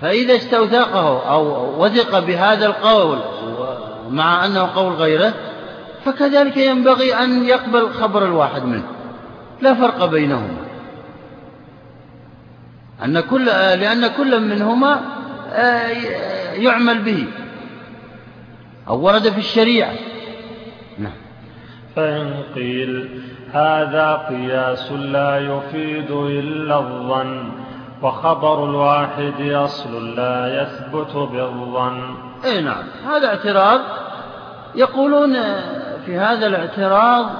فإذا استوثقه أو وثق بهذا القول مع أنه قول غيره فكذلك ينبغي أن يقبل خبر الواحد منه. لا فرق بينهما. أن كل لأن كل منهما آه، يعمل به. أو ورد في الشريعة. نعم. فإن قيل هذا قياس لا يفيد إلا الظن وخبر الواحد أصل لا يثبت بالظن. اي نعم. هذا اعتراض. يقولون في هذا الاعتراض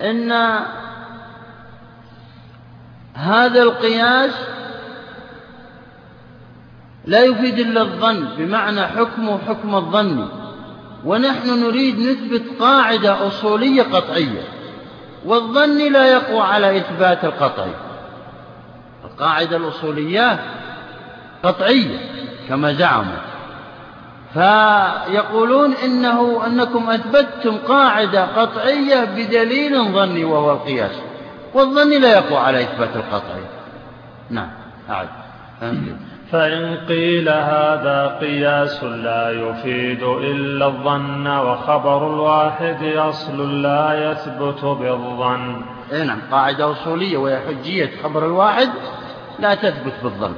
إن هذا القياس لا يفيد إلا الظن بمعنى حكمه حكم الظن. ونحن نريد نثبت قاعدة أصولية قطعية والظن لا يقوى على إثبات القطعي القاعدة الأصولية قطعية كما زعموا. فيقولون إنه أنكم أثبتتم قاعدة قطعية بدليل ظني وهو القياس والظن لا يقوى على إثبات القطعي نعم أعد. فإن قيل هذا قياس لا يفيد إلا الظن وخبر الواحد أصل لا يثبت بالظن. إيه نعم قاعدة أصولية وهي حجية خبر الواحد لا تثبت بالظن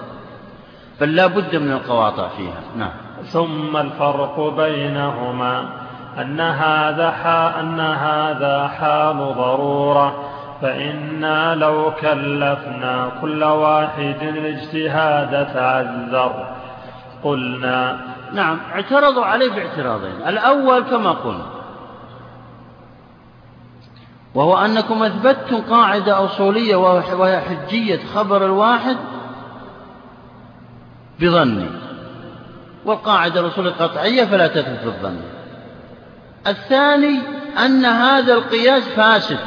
بل لا بد من القواطع فيها. نعم. ثم الفرق بينهما. أن هذا أن هذا حال ضرورة. فإنا لو كلفنا كل واحد الاجتهاد تعذر قلنا نعم اعترضوا عليه باعتراضين. الأول كما قلنا وهو أنكم أثبتتم قاعدة أصولية وهي حجية خبر الواحد بظني. والقاعدة الأصولية قطعية فلا تثبت بالظن الثاني أن هذا القياس فاسد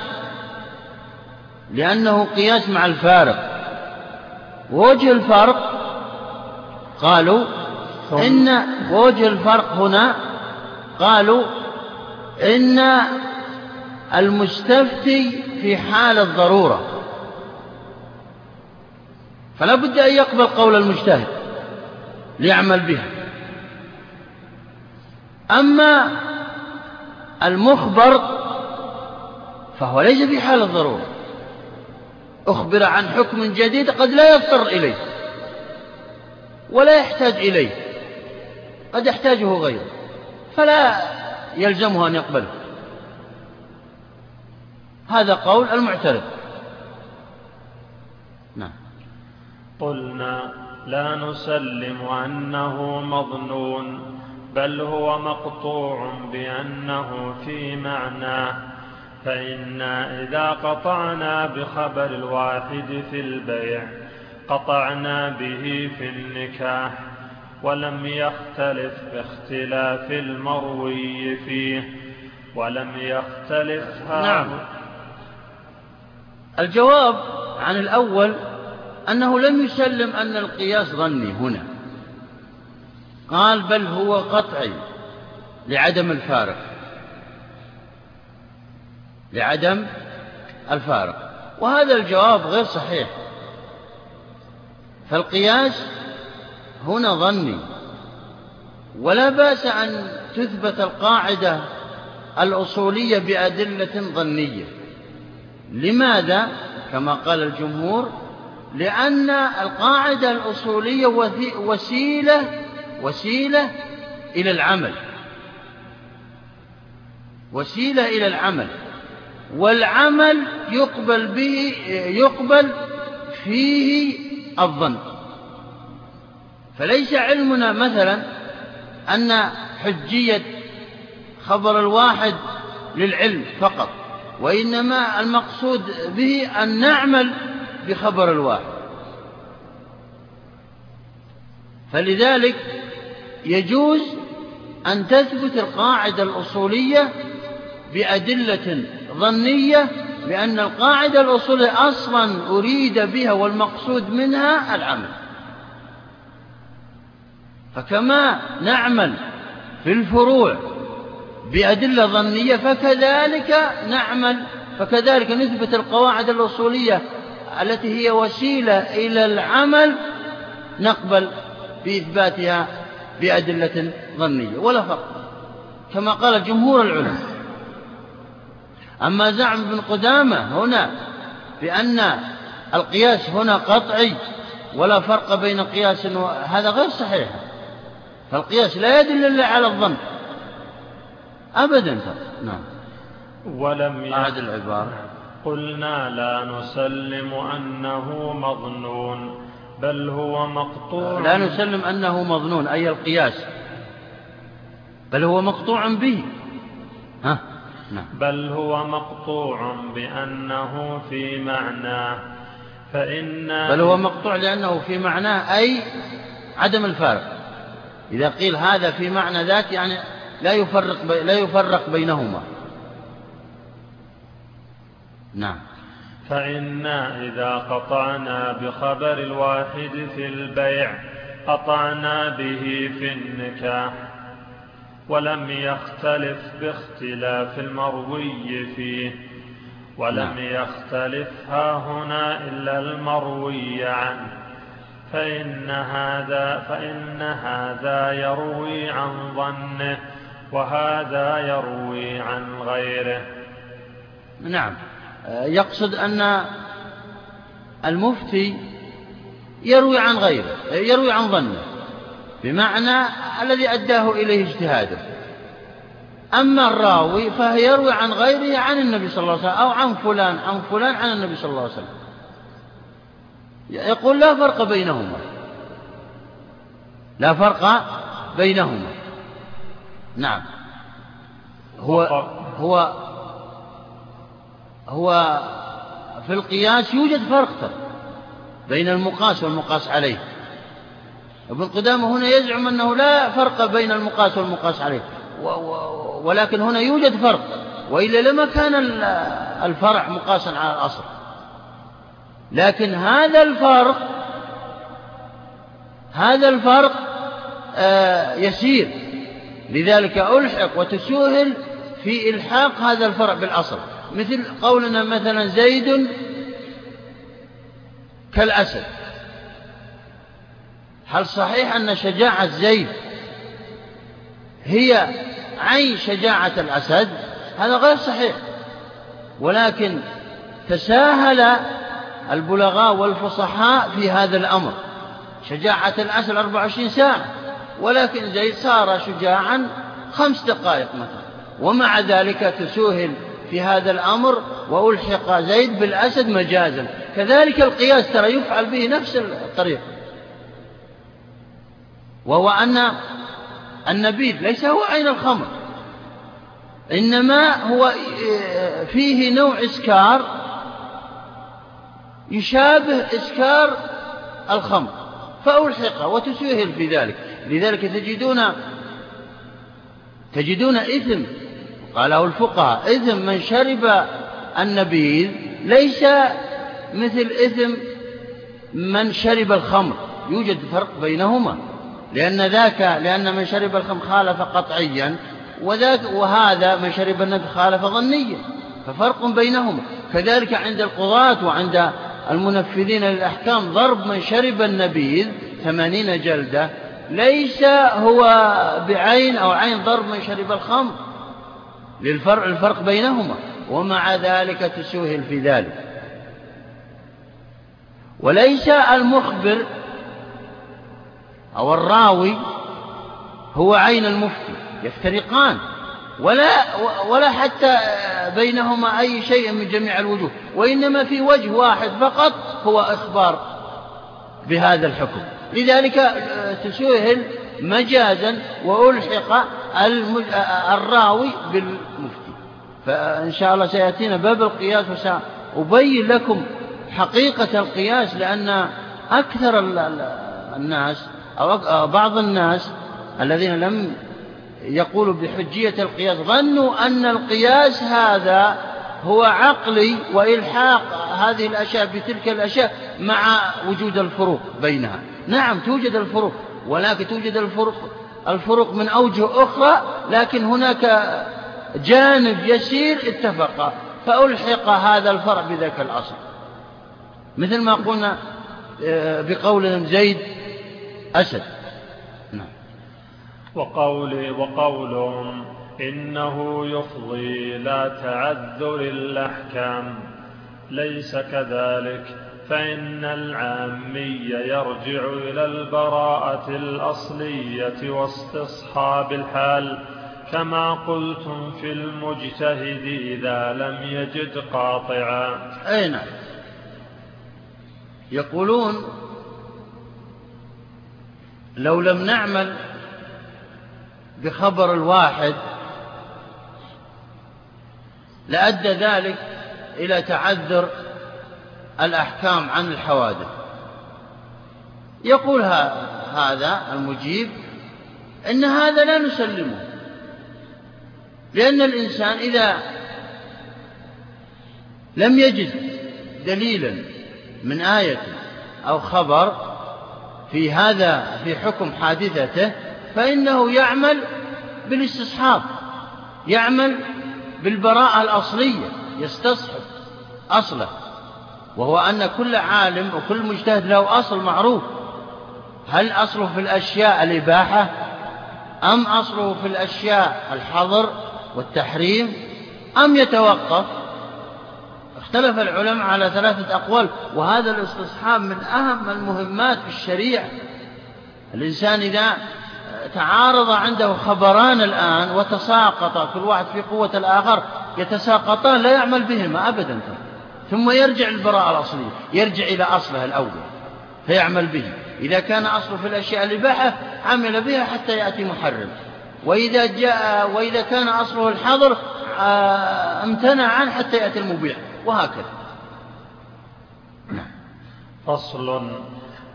لأنه قياس مع الفارق. ووجه الفرق قالوا إن وجه الفرق هنا قالوا إن المستفتي في حال الضرورة. فلا بد أن يقبل قول المجتهد ليعمل بها. أما المخبر فهو ليس في حال الضرورة. أخبر عن حكم جديد قد لا يضطر إليه ولا يحتاج إليه قد يحتاجه غيره فلا يلزمه أن يقبله. هذا قول المعترض. نعم. قلنا لا نسلم أنه مظنون. بل هو مقطوع بأنه في معناه فإنا إذا قطعنا بخبر الواحد في البيع قطعنا به في النكاح ولم يختلف باختلاف المروي فيه ولم يختلف نعم. الجواب عن الأول أنه لم يسلم أن القياس ظني هنا. قال بل هو قطعي لعدم الفارق. لعدم الفارق. وهذا الجواب غير صحيح. فالقياس هنا ظني. ولا بأس أن تثبت القاعدة الأصولية بأدلة ظنية. لماذا؟ كما قال الجمهور لأن القاعدة الأصولية وسيلة وسيلة إلى العمل. وسيلة إلى العمل. والعمل يقبل به يقبل فيه الظن. فليس علمنا مثلا أن حجية خبر الواحد للعلم فقط وإنما المقصود به أن نعمل بخبر الواحد. فلذلك يجوز أن تثبت القاعدة الأصولية بأدلة ظنية لأن القاعدة الأصولية أصلا أريد بها والمقصود منها العمل. فكما نعمل في الفروع بأدلة ظنية فكذلك نعمل فكذلك نثبت القواعد الأصولية التي هي وسيلة إلى العمل نقبل بإثباتها بأدلة ظنية ولا فرق. كما قال جمهور العلماء. أما زعم ابن قدامة هنا بأن القياس هنا قطعي ولا فرق بين قياس هذا غير صحيح. فالقياس لا يدل إلا على الظن. أبدا نعم. ولم أعد العبارة. قلنا لا نسلم أنه مظنون. بل هو مقطوع لا نسلم أنه مظنون أي القياس. بل هو مقطوع به. ها؟ نعم. بل هو مقطوع بأنه في معناه. فإن بل هو مقطوع لأنه في معناه أي عدم الفارق. إذا قيل هذا في معنى ذات يعني لا يفرق لا يفرق بينهما. نعم. فإنا إذا قطعنا بخبر الواحد في البيع قطعنا به في النكاح ولم يختلف باختلاف المروي فيه ولم نعم. يختلف ها هنا إلا المروي عنه فإن هذا فإن هذا يروي عن ظنه وهذا يروي عن غيره نعم يقصد أن المفتي يروي عن غيره يروي عن ظنه بمعنى الذي أداه إليه اجتهاده. أما الراوي فيروي عن غيره عن النبي صلى الله عليه وسلم أو عن فلان عن فلان عن النبي صلى الله عليه وسلم. يقول لا فرق بينهما. لا فرق بينهما. نعم. هو هو هو في القياس يوجد فرق بين المقاس والمقاس عليه. ابن قدامة هنا يزعم أنه لا فرق بين المقاس والمقاس عليه. ولكن هنا يوجد فرق. وإلا لما كان الفرع مقاسا على الأصل. لكن هذا الفرق هذا الفرق آه، يسير. لذلك ألحق وتسهل في إلحاق هذا الفرع بالأصل. مثل قولنا مثلا زيد كالأسد. هل صحيح أن شجاعة زيد هي عين شجاعة الأسد؟ هذا غير صحيح. ولكن تساهل البلغاء والفصحاء في هذا الأمر. شجاعة الأسد 24 ساعة ولكن زيد صار شجاعا خمس دقائق مثلا. ومع ذلك تسوهل في هذا الأمر وألحق زيد بالأسد مجازا. كذلك القياس ترى يفعل به نفس الطريقة وهو أن النبيذ ليس هو عين الخمر إنما هو فيه نوع إسكار يشابه إسكار الخمر. فألحق وتسهل في ذلك لذلك تجدون تجدون إثم قاله الفقهاء إثم من شرب النبيذ ليس مثل إثم من شرب الخمر يوجد فرق بينهما لأن ذاك لأن من شرب الخمر خالف قطعيا وذاك وهذا من شرب النبي خالف ظنيا ففرق بينهما. كذلك عند القضاة وعند المنفذين للأحكام ضرب من شرب النبيذ ثمانين جلدة ليس هو بعين أو عين ضرب من شرب الخمر. للفرق الفرق بينهما ومع ذلك تسوهل في ذلك. وليس المخبر أو الراوي هو عين المفتي يفترقان ولا ولا حتى بينهما أي شيء من جميع الوجوه وإنما في وجه واحد فقط هو إخبار بهذا الحكم. لذلك تسهل مجازا وألحق الراوي بالمفتي. فإن شاء الله سيأتينا باب القياس وسأبين لكم حقيقة القياس لأن أكثر الناس أو بعض الناس الذين لم يقول بحجية القياس ظنوا أن القياس هذا هو عقلي وإلحاق هذه الأشياء بتلك الأشياء مع وجود الفروق بينها. نعم توجد الفروق ولكن توجد الفروق الفروق من أوجه أخرى لكن هناك جانب يسير اتفق فألحق هذا الفرع بذاك الأصل. مثل ما قلنا آه، بقولهم زيد أسد. وقولي وقولهم إنه يفضي لا تعذر الأحكام ليس كذلك. فإن العامي يرجع إلى البراءة الأصلية واستصحاب الحال كما قلتم في المجتهد إذا لم يجد قاطعا أين نعم. يقولون لو لم نعمل بخبر الواحد لأدى ذلك إلى تعذر الأحكام عن الحوادث. يقول هذا المجيب إن هذا لا نسلمه لأن الإنسان إذا لم يجد دليلا من آية أو خبر في هذا في حكم حادثته فإنه يعمل بالاستصحاب يعمل بالبراءة الأصلية يستصحب أصله. وهو أن كل عالم وكل مجتهد له أصل معروف. هل أصله في الأشياء الإباحة؟ أم أصله في الأشياء الحظر والتحريم؟ أم يتوقف؟ اختلف العلماء على ثلاثة أقوال وهذا الاستصحاب من أهم المهمات في الشريعة. الإنسان إذا تعارض عنده خبران الآن وتساقط كل واحد في قوة الآخر يتساقطان لا يعمل بهما أبدا. ثم يرجع البراءة الأصلية يرجع إلى أصله الأول فيعمل به. إذا كان أصله في الأشياء الإباحة عمل بها حتى يأتي محرم. وإذا, جاء وإذا كان أصله الحظر آه، امتنع عنه حتى يأتي المبيع. وهكذا. فصل.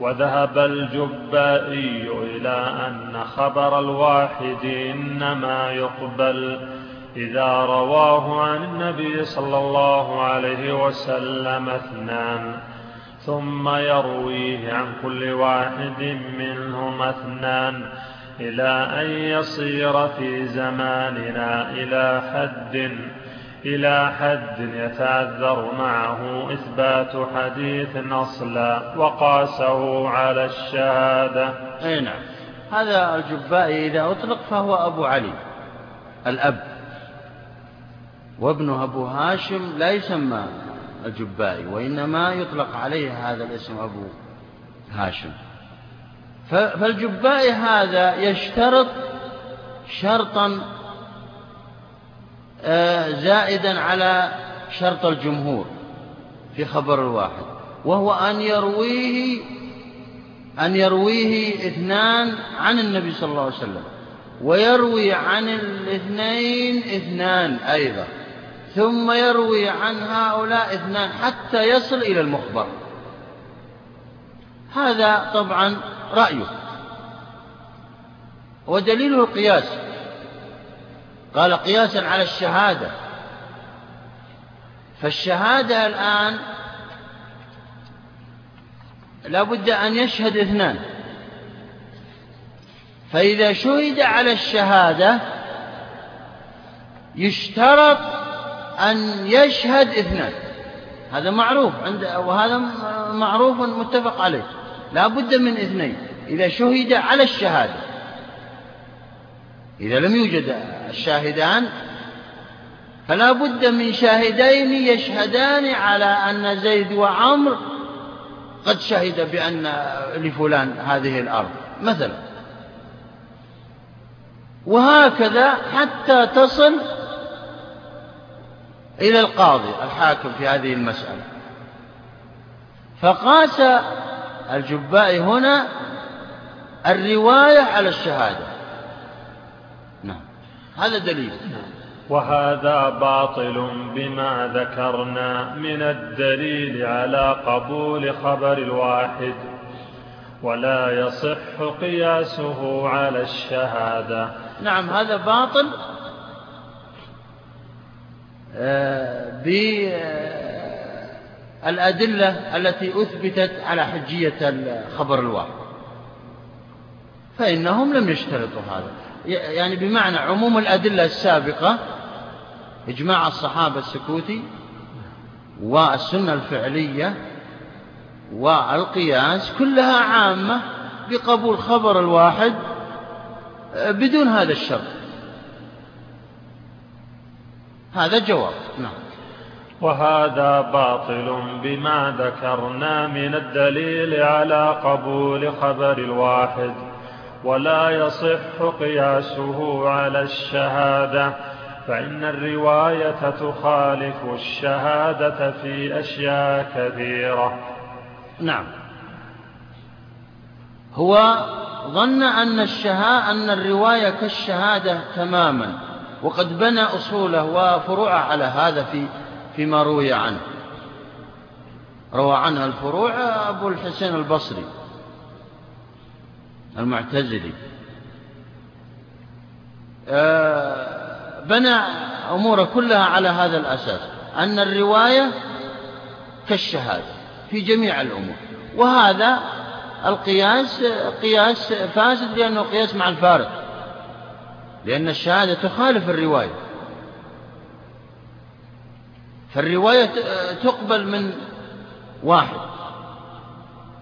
وذهب الجبائي إلى أن خبر الواحد إنما يقبل. إذا رواه عن النبي صلى الله عليه وسلم اثنان ثم يرويه عن كل واحد منهم اثنان إلى أن يصير في زماننا إلى حد إلى حد يتعذر معه إثبات حديث أصلا وقاسه على الشهادة. أي نعم. هذا الجبائي إذا أطلق فهو أبو علي الأب. وابنه أبو هاشم لا يسمى الجبائي وإنما يطلق عليه هذا الاسم أبو هاشم. فالجبائي هذا يشترط شرطا آه، زائدا على شرط الجمهور في خبر الواحد وهو أن يرويه أن يرويه اثنان عن النبي صلى الله عليه وسلم ويروي عن الاثنين اثنان أيضا. ثم يروي عن هؤلاء اثنان حتى يصل إلى المخبر. هذا طبعا رأيه. ودليله القياس قال قياسا على الشهادة. فالشهادة الآن لا بد أن يشهد اثنان. فإذا شهد على الشهادة يشترط أن يشهد اثنان. هذا معروف عند وهذا معروف متفق عليه. لا بد من اثنين. إذا شهد على الشهادة. إذا لم يوجد الشاهدان فلا بد من شاهدين يشهدان على أن زيد وعمر قد شهد بأن لفلان هذه الأرض مثلا. وهكذا حتى تصل إلى القاضي الحاكم في هذه المسألة. فقاس الجباء هنا الرواية على الشهادة. نعم. هذا دليل. وهذا باطل بما ذكرنا من الدليل على قبول خبر الواحد ولا يصح قياسه على الشهادة. نعم هذا باطل بالأدلة التي أثبتت على حجية الخبر الواحد فإنهم لم يشترطوا هذا. يعني بمعنى عموم الأدلة السابقة إجماع الصحابة السكوتي والسنة الفعلية والقياس كلها عامة بقبول خبر الواحد بدون هذا الشرط. هذا جواب نعم. وهذا باطل بما ذكرنا من الدليل على قبول خبر الواحد ولا يصح قياسه على الشهادة فإن الرواية تخالف الشهادة في أشياء كثيرة. نعم. هو ظن أن الشهاء أن الرواية كالشهادة تماما. وقد بنى أصوله وفروعه على هذا في فيما روي عنه. روى عنها الفروع أبو الحسين البصري المعتزلي. آه، بنى أموره كلها على هذا الأساس أن الرواية كالشهادة في جميع الأمور. وهذا القياس قياس فاسد لأنه قياس مع الفارق. لأن الشهادة تخالف الرواية. فالرواية تقبل من واحد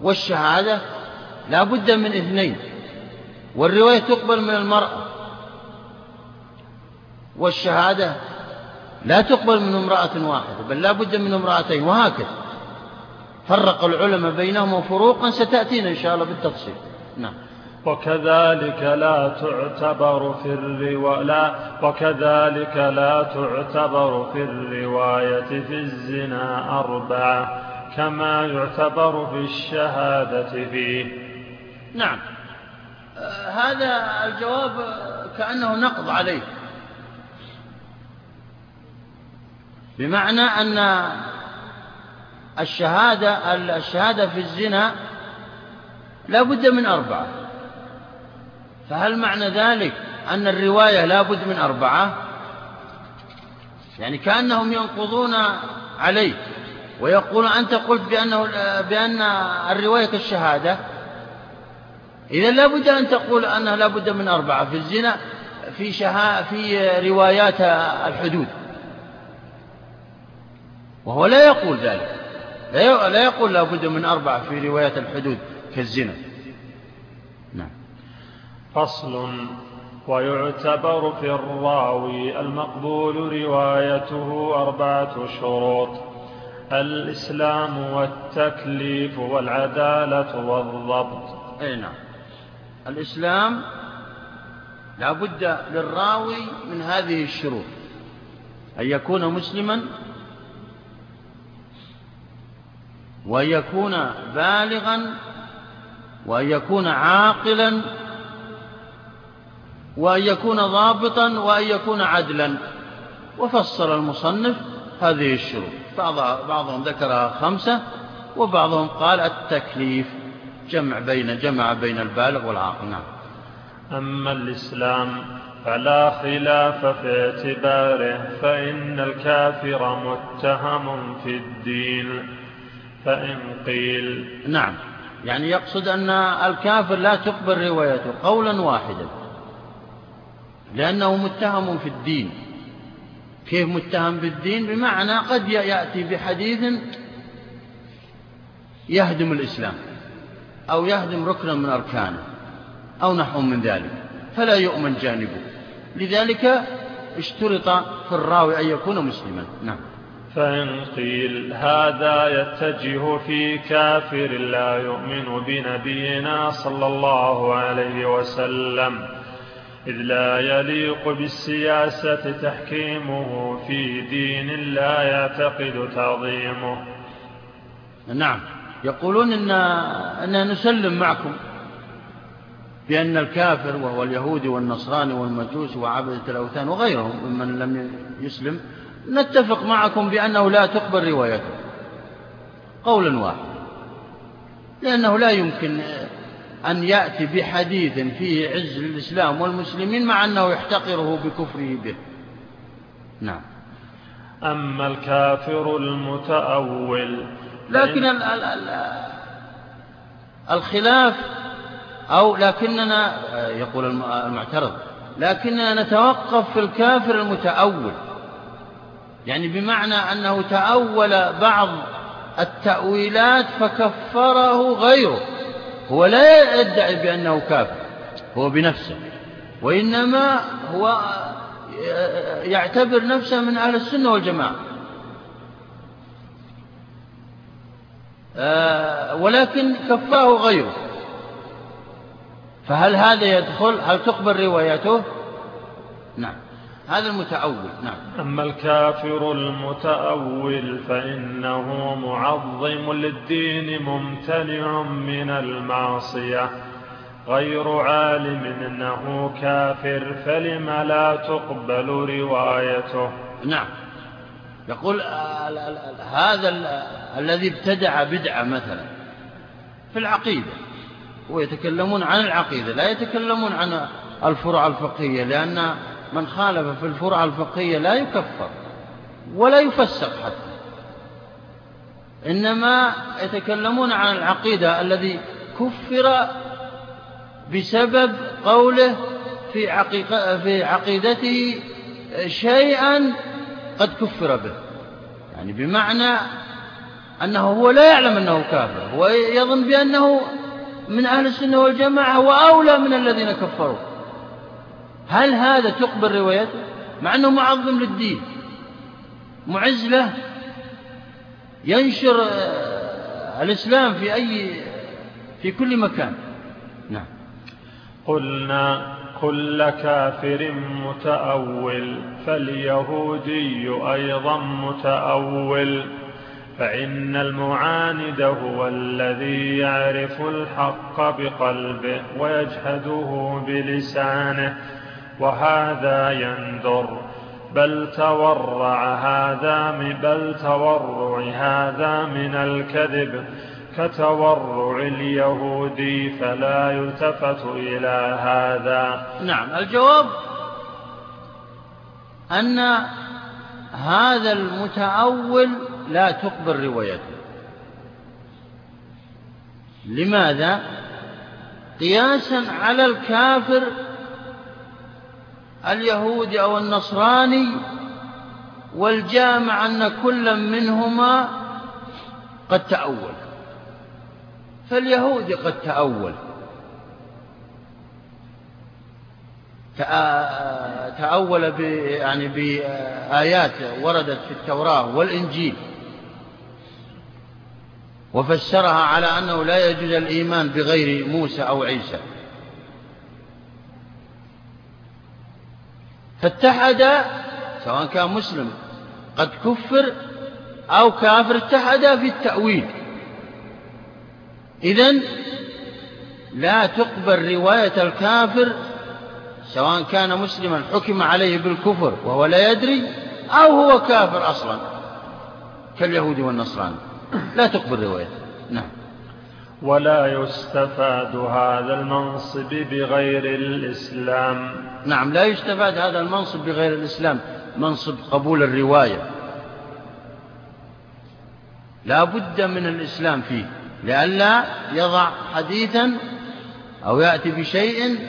والشهادة لا بد من اثنين والرواية تقبل من المرأة والشهادة لا تقبل من امرأة واحدة بل لا بد من امرأتين وهكذا. فرق العلماء بينهم فروقا ستأتينا إن شاء الله بالتفصيل. نعم. وكذلك لا تعتبر في الرواية لا وكذلك لا تعتبر في الرواية في الزنا أربعة كما يعتبر في الشهادة فيه. نعم. هذا الجواب كأنه نقض عليه. بمعنى أن الشهادة الشهادة في الزنا لا بد من أربعة. فهل معنى ذلك أن الرواية لا بد من أربعة؟ يعني كأنهم ينقضون عليه ويقول أنت قلت بأنه بأن الرواية كالشهادة إذا لا بد أن تقول أنها لا بد من أربعة في الزنا في شها في روايات الحدود. وهو لا يقول ذلك. لا يقول لا بد من أربعة في روايات الحدود كالزنا نعم فصل ويعتبر في الراوي المقبول روايته أربعة شروط الإسلام والتكليف والعدالة والضبط. أي نعم. الإسلام لا بد للراوي من هذه الشروط أن يكون مسلما وأن يكون بالغا وأن يكون عاقلا وأن يكون ضابطا وأن يكون عدلا. وفصل المصنف هذه الشروط. بعضهم ذكرها خمسة وبعضهم قال التكليف جمع بين جمع بين البالغ والعاقل. نعم. أما الإسلام فلا خلاف في اعتباره فإن الكافر متهم في الدين. فإن قيل. نعم. يعني يقصد أن الكافر لا تقبل روايته قولا واحدا. لأنه متهم في الدين. كيف متهم في الدين بمعنى قد يأتي بحديث يهدم الإسلام أو يهدم ركنا من أركانه أو نحو من ذلك فلا يؤمن جانبه. لذلك اشترط في الراوي أن يكون مسلما. نعم. فإن قيل هذا يتجه في كافر لا يؤمن بنبينا صلى الله عليه وسلم. إذ لا يليق بالسياسة تحكيمه في دين لا يعتقد تعظيمه. نعم. يقولون إن أننا نسلم معكم بأن الكافر وهو اليهودي والنصراني والمجوس وعبدة الأوثان وغيرهم ممن لم يسلم نتفق معكم بأنه لا تقبل روايته. قولا واحدا. لأنه لا يمكن أن يأتي بحديث فيه عز للإسلام والمسلمين مع أنه يحتقره بكفره به. نعم. أما الكافر المتأول لكن ال ال ال الخلاف أو لكننا يقول المعترض لكننا نتوقف في الكافر المتأول. يعني بمعنى أنه تأول بعض التأويلات فكفره غيره. هو لا يدعي بأنه كافر هو بنفسه وإنما هو يعتبر نفسه من أهل السنة والجماعة. آه، ولكن كفاه غيره. فهل هذا يدخل هل تقبل روايته؟ نعم. هذا المتأول نعم. أما الكافر المتأول فإنه معظم للدين ممتنع من المعصية. غير عالم أنه كافر فلم لا تقبل روايته. نعم. يقول هذا الذي ابتدع بدعة مثلا في العقيدة ويتكلمون عن العقيدة لا يتكلمون عن الفروع الفقهية لأن من خالف في الفروع الفقهية لا يكفر ولا يفسق حتى. إنما يتكلمون عن العقيدة الذي كفر بسبب قوله في, عقيقة في عقيدته شيئا قد كفر به. يعني بمعنى أنه هو لا يعلم أنه كافر هو يظن بأنه من أهل السنة والجماعة وأولى من الذين كفروا. هل هذا تقبل روايته؟ مع أنه معظم للدين. معز له ينشر آه، الإسلام في أي في كل مكان. نعم. قلنا كل كافر متأول فاليهودي أيضا متأول. فإن المعاند هو الذي يعرف الحق بقلبه ويجحده بلسانه. وهذا يندر بل تورع هذا من بل تورع هذا من الكذب. كتورع اليهودي فلا يلتفت إلى هذا. نعم الجواب أن هذا المتأول لا تقبل روايته. لماذا؟ قياسا على الكافر اليهودي أو النصراني والجامع أن كل منهما قد تأول. فاليهودي قد تأول. تأول يعني بآيات وردت في التوراة والإنجيل. وفسرها على أنه لا يجوز الإيمان بغير موسى أو عيسى. فاتحد سواء كان مسلم قد كفر أو كافر اتحد في التأويل. إذن لا تقبل رواية الكافر سواء كان مسلما حكم عليه بالكفر وهو لا يدري أو هو كافر أصلا كاليهود والنصراني. لا تقبل روايته. نعم. ولا يستفاد هذا المنصب بغير الإسلام. نعم لا يستفاد هذا المنصب بغير الإسلام. منصب قبول الرواية. لا بد من الإسلام فيه لئلا يضع حديثا أو يأتي بشيء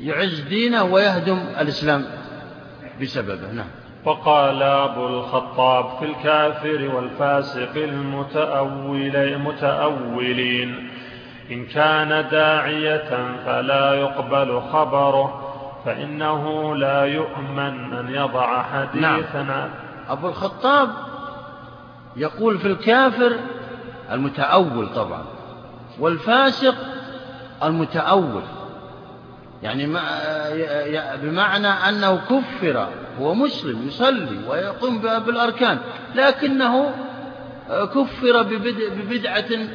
يعز دينه ويهدم الإسلام بسببه. نعم. وقال أبو الخطاب في الكافر والفاسق المتأولين إن كان داعية فلا يقبل خبره فإنه لا يؤمن أن يضع حديثا نعم. أبو الخطاب يقول في الكافر المتأول طبعا والفاسق المتأول يعني بمعنى أنه كفر هو مسلم يصلي ويقوم بالأركان لكنه كفر ببدعة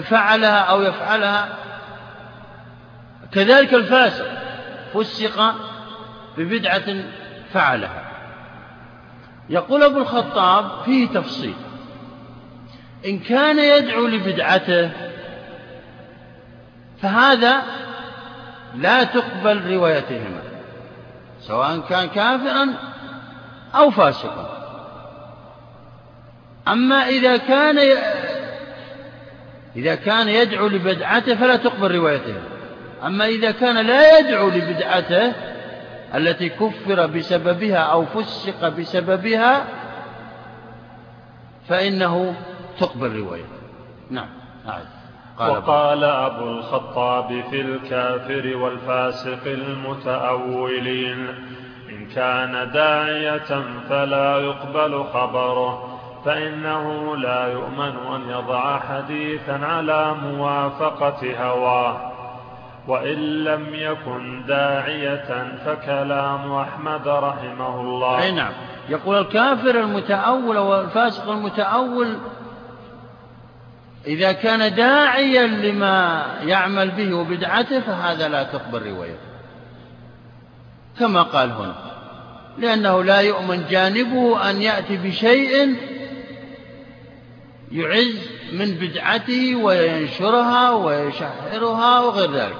فعلها أو يفعلها. كذلك الفاسق فسق ببدعة فعلها. يقول أبو الخطاب فيه تفصيل. إن كان يدعو لبدعته فهذا لا تقبل روايتهما سواء كان كافرا أو فاسقا. أما إذا كان. إذا كان يدعو لبدعته فلا تقبل روايته أما إذا كان لا يدعو لبدعته التي كفر بسببها أو فسق بسببها فإنه تقبل روايته. نعم أعد. قال وقال أبو الخطاب في الكافر والفاسق المتأولين إن كان داعية فلا يقبل خبره فإنه لا يؤمن أن يضع حديثا على موافقة هواه. وإن لم يكن داعية فكلام أحمد رحمه الله. أي نعم. يقول الكافر المتأول والفاسق المتأول إذا كان داعيا لما يعمل به وبدعته فهذا لا تقبل روايته كما قال هنا لأنه لا يؤمن جانبه أن يأتي بشيء يعز من بدعته وينشرها ويشهرها وغير ذلك.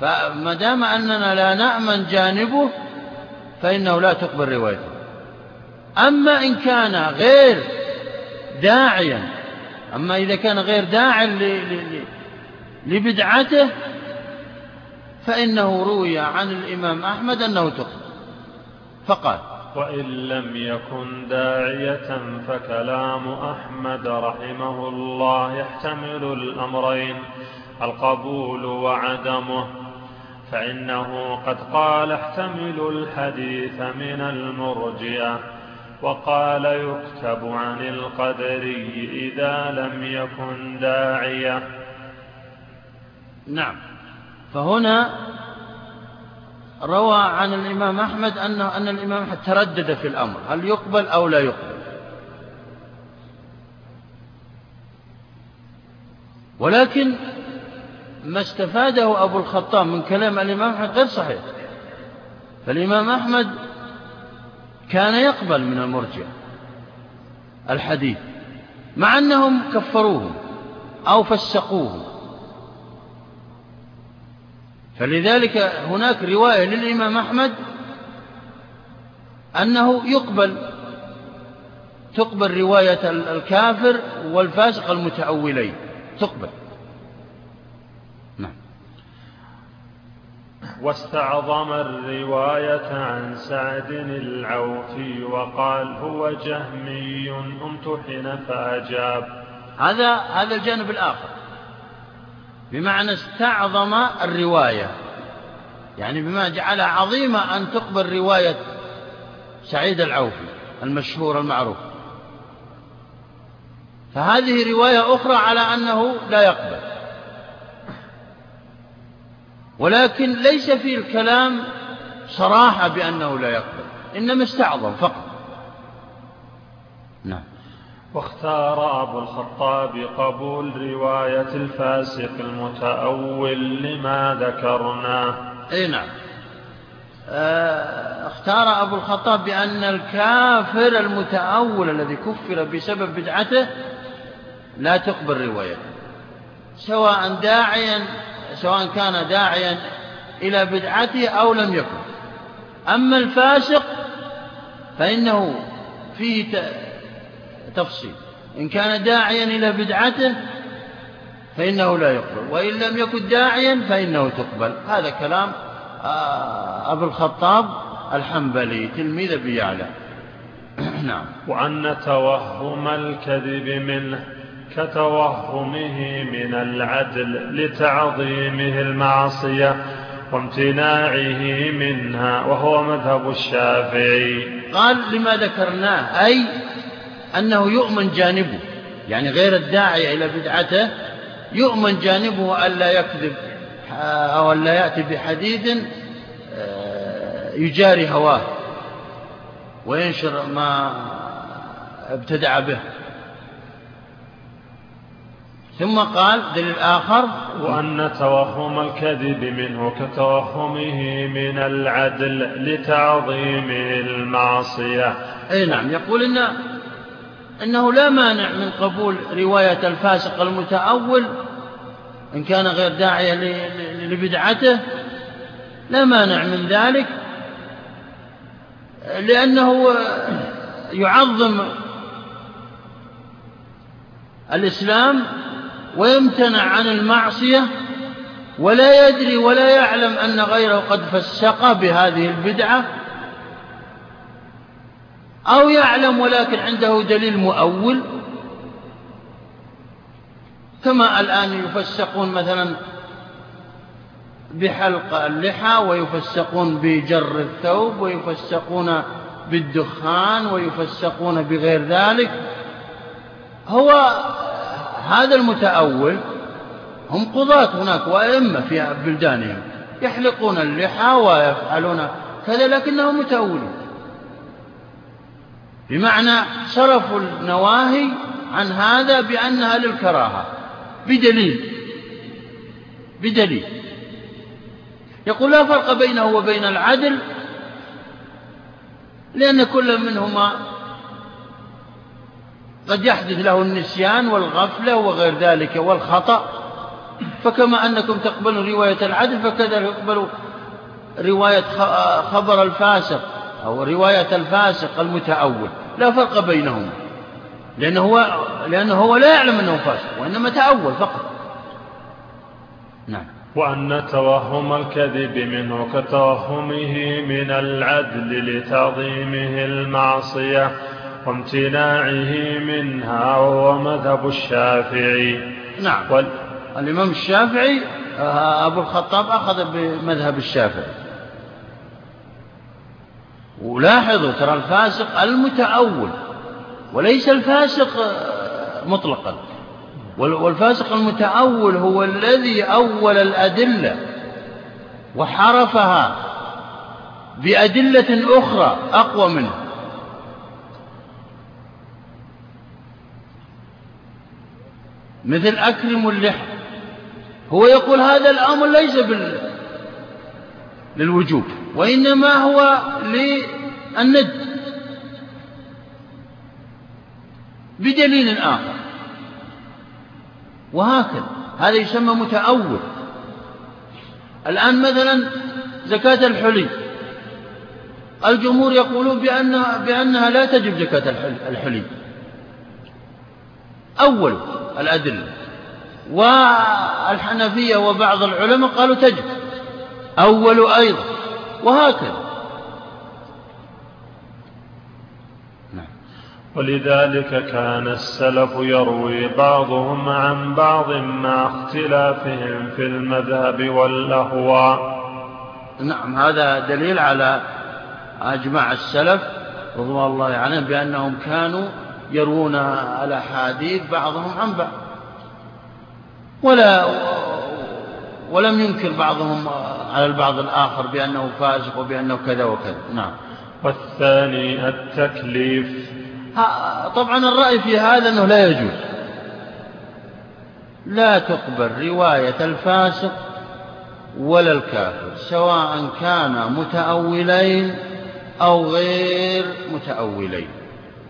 فما دام أننا لا نأمن جانبه فإنه لا تقبل روايته. أما إن كان غير داعيا. أما إذا كان غير داع لبدعته فإنه روي عن الإمام أحمد أنه تقبل فقال وإن لم يكن داعية فكلام أحمد رحمه الله يحتمل الأمرين القبول وعدمه فإنه قد قال احتمل الحديث من المرجئة. وقال يكتب عن القدري إذا لم يكن داعية. نعم. فهنا روى عن الإمام أحمد أنه أن الإمام أحمد تردد في الأمر هل يقبل أو لا يقبل؟ ولكن ما استفاده أبو الخطاب من كلام الإمام أحمد غير صحيح. فالإمام أحمد كان يقبل من المرجع الحديث مع أنهم كفروه أو فسقوه. فلذلك هناك رواية للإمام أحمد أنه يقبل تقبل رواية الكافر والفاسق المتأولين تقبل. واستعظم الرواية عن سعد العوفي وقال هو جهمي امتحن فأجاب. هذا هذا الجانب الآخر. بمعنى استعظم الرواية. يعني بما جعلها عظيمة أن تقبل رواية سعيد العوفي المشهور المعروف. فهذه رواية أخرى على أنه لا يقبل. ولكن ليس في الكلام صراحة بأنه لا يقبل إنما استعظم فقط. نعم. واختار أبو الخطاب قبول رواية الفاسق المتأول لما ذكرناه أي نعم. آه، اختار أبو الخطاب بأن الكافر المتأول الذي كفر بسبب بدعته لا تقبل روايته سواء داعيا سواء كان داعيا إلى بدعته أو لم يكن. أما الفاسق فإنه فيه تفصيل. إن كان داعيا إلى بدعته فإنه لا يقبل. وإن لم يكن داعيا فإنه تقبل. هذا كلام آه، أبو الخطاب الحنبلي تلميذ أبي يعلى. نعم. وأن توهم الكذب منه كتوهمه من العدل لتعظيمه المعصية وامتناعه منها وهو مذهب الشافعي. قال لما ذكرناه أي أنه يؤمن جانبه يعني غير الداعي إلى بدعته يؤمن جانبه ألا يكذب أو ألا يأتي بحديث آه، يجاري هواه وينشر ما ابتدع به. ثم قال دليل آخر وأن توهم الكذب منه كتوهمه من العدل لتعظيمه المعصية. أي نعم يقول إن إنه لا مانع من قبول رواية الفاسق المتأول إن كان غير داعية لبدعته لا مانع من ذلك لأنه يعظم الإسلام ويمتنع عن المعصية ولا يدري ولا يعلم أن غيره قد فسق بهذه البدعة أو يعلم ولكن عنده دليل مؤول. كما الآن يفسقون مثلا بحلق اللحى ويفسقون بجر الثوب ويفسقون بالدخان ويفسقون بغير ذلك. هو هذا المتأول هم قضاة هناك وأئمة في بلدانهم يحلقون اللحى ويفعلون كذا لكنهم متأولون. بمعنى صرفوا النواهي عن هذا بأنها للكراهة بدليل بدليل. يقول لا فرق بينه وبين العدل لأن كل منهما قد يحدث له النسيان والغفلة وغير ذلك والخطأ فكما أنكم تقبلوا رواية العدل فكذا يقبل رواية خبر الفاسق أو رواية الفاسق المتأول. لا فرق بينهما لأنه هو, لأنه هو لا يعلم أنه فاسق وإنما تأول فقط. نعم. وأن توهم الكذب منه كتوهمه من العدل لتعظيمه المعصية. وامتناعه منها وهو مذهب الشافعي. نعم. وال... الإمام الشافعي آه، أبو الخطاب أخذ بمذهب الشافعي. ولاحظوا ترى الفاسق المتأول وليس الفاسق مطلقا. والفاسق المتأول هو الذي أول الأدلة وحرفها بأدلة أخرى أقوى منه. مثل أكرم اللحى هو يقول هذا الأمر ليس بال... للوجوب وإنما هو للند. بدليل آخر. وهكذا هذا يسمى متأول. الآن مثلا زكاة الحلي. الجمهور يقولون بأنها, بأنها لا تجب زكاة الحلي. أول الأدلة والحنفية وبعض العلماء قالوا تجب. أول أيضا. وهكذا. نعم. ولذلك كان السلف يروي بعضهم عن بعض مع اختلافهم في المذهب والأهواء. نعم هذا دليل على أجمع السلف رضوان الله عليهم بأنهم كانوا يروون الأحاديث بعضهم عن بعض. ولا ولم ينكر بعضهم على البعض الآخر بأنه فاسق وبأنه كذا وكذا. نعم. والثاني التكليف. طبعا الرأي في هذا أنه لا يجوز. لا تقبل رواية الفاسق ولا الكافر سواء كان متأولين أو غير متأولين.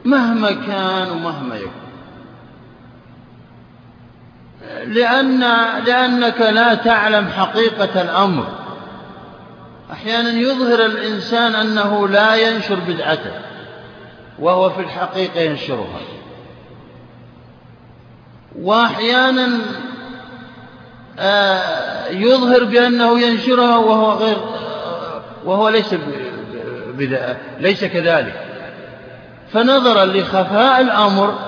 مهما كان ومهما يكون لأن لأنك لا تعلم حقيقة الأمر. أحيانا يظهر الإنسان أنه لا ينشر بدعته وهو في الحقيقة ينشرها. وأحيانا آه، يظهر بأنه ينشرها وهو غير وهو ليس ليس كذلك. فنظرا لخفاء الأمر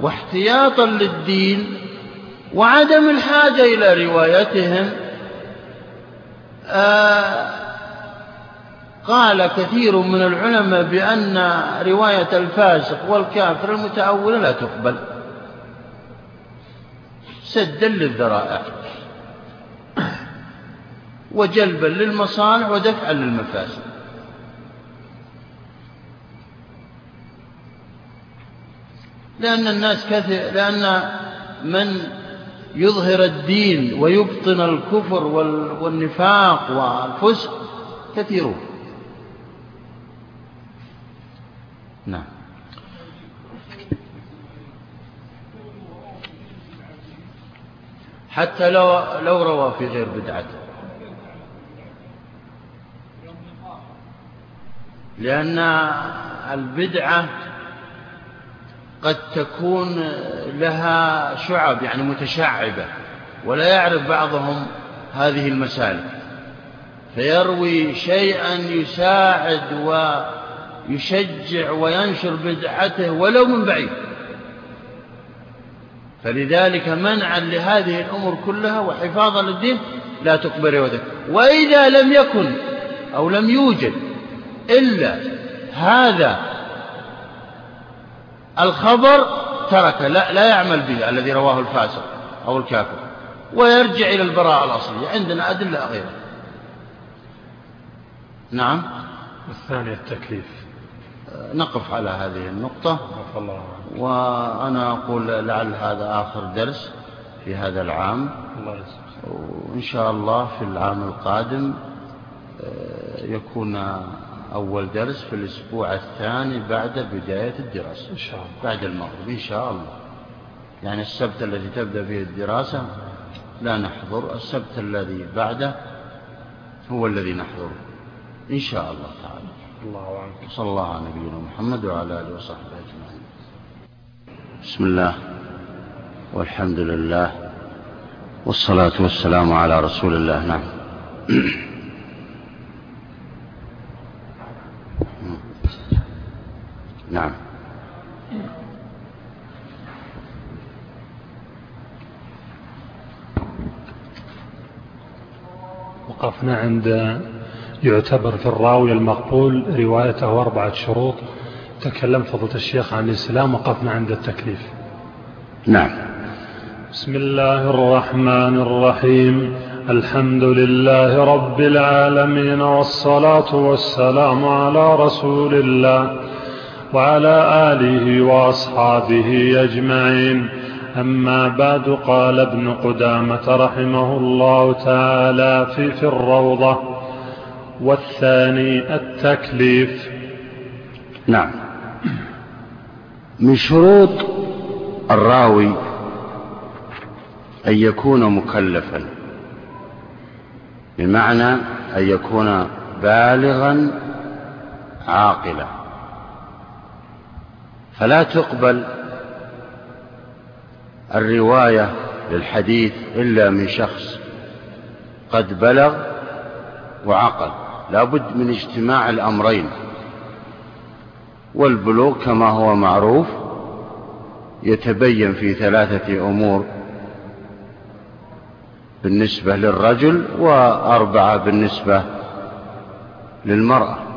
واحتياطا للدين وعدم الحاجة إلى روايتهم آه قال كثير من العلماء بأن رواية الفاسق والكافر المتأول لا تقبل. سدا للذرائع وجلبا للمصالح ودفعا للمفاسد. لأن الناس كثير لأن من يظهر الدين ويبطن الكفر والنفاق والفسق كثيرون. نعم. حتى لو لو روى في غير بدعته لأن البدعة قد تكون لها شعب يعني متشعبة ولا يعرف بعضهم هذه المسالك. فيروي شيئا يساعد ويشجع وينشر بدعته ولو من بعيد. فلذلك منعا لهذه الأمور كلها وحفاظا للدين لا تقبل روايته وإذا لم يكن أو لم يوجد إلا هذا الخبر ترك لا, لا يعمل به الذي رواه الفاسق أو الكافر ويرجع إلى البراءة الأصلية. عندنا أدلة غيره. نعم. الثاني التكليف. نقف على هذه النقطة. وأنا أقول لعل هذا آخر درس في هذا العام. الله وإن شاء الله في العام القادم آه، يكون أول درس في الأسبوع الثاني بعد بداية الدراسة. إن شاء الله. بعد المغرب إن شاء الله. يعني السبت الذي تبدأ به الدراسة لا نحضر. السبت الذي بعده هو الذي نحضره. إن شاء الله تعالى. الله أعلم. صلى الله على نبينا محمد وعلى آله وصحبه أجمعين. بسم الله والحمد لله والصلاة والسلام على رسول الله. نعم. نعم. وقفنا عند يعتبر في الراوي المقبول روايته أربعة شروط. تكلم فضلة الشيخ عن الإسلام وقفنا عند التكليف. نعم. بسم الله الرحمن الرحيم. الحمد لله رب العالمين والصلاة والسلام على رسول الله. وعلى آله وأصحابه أجمعين. أما بعد قال ابن قدامة رحمه الله تعالى في, في الروضة. والثاني التكليف. نعم. من شروط الراوي أن يكون مكلفا. بمعنى أن يكون بالغا عاقلا. فلا تقبل الرواية للحديث إلا من شخص قد بلغ وعقل. لا بد من اجتماع الأمرين. والبلوغ كما هو معروف يتبين في ثلاثة أمور بالنسبة للرجل وأربعة بالنسبة للمرأة.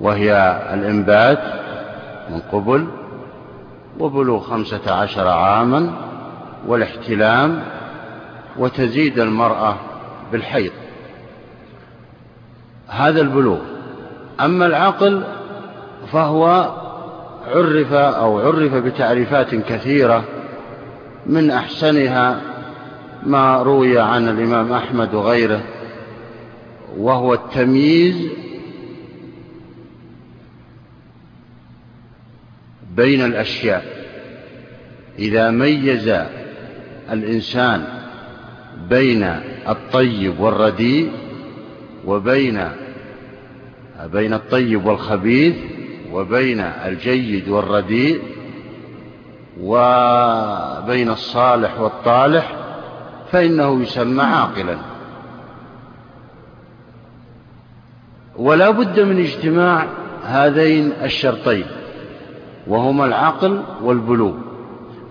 وهي الإنبات من قبل وبلوغ خمسة عشر عاما والاحتلام وتزيد المرأة بالحيض. هذا البلوغ. أما العقل فهو عرف أو عرف بتعريفات كثيرة من أحسنها ما روي عن الإمام أحمد وغيره وهو التمييز بين الأشياء. إذا ميز الإنسان بين الطيب والرديء وبين بين الطيب والخبيث وبين الجيد والرديء وبين الصالح والطالح فإنه يسمى عاقلا. ولا بد من اجتماع هذين الشرطين. وهما العقل والبلوغ.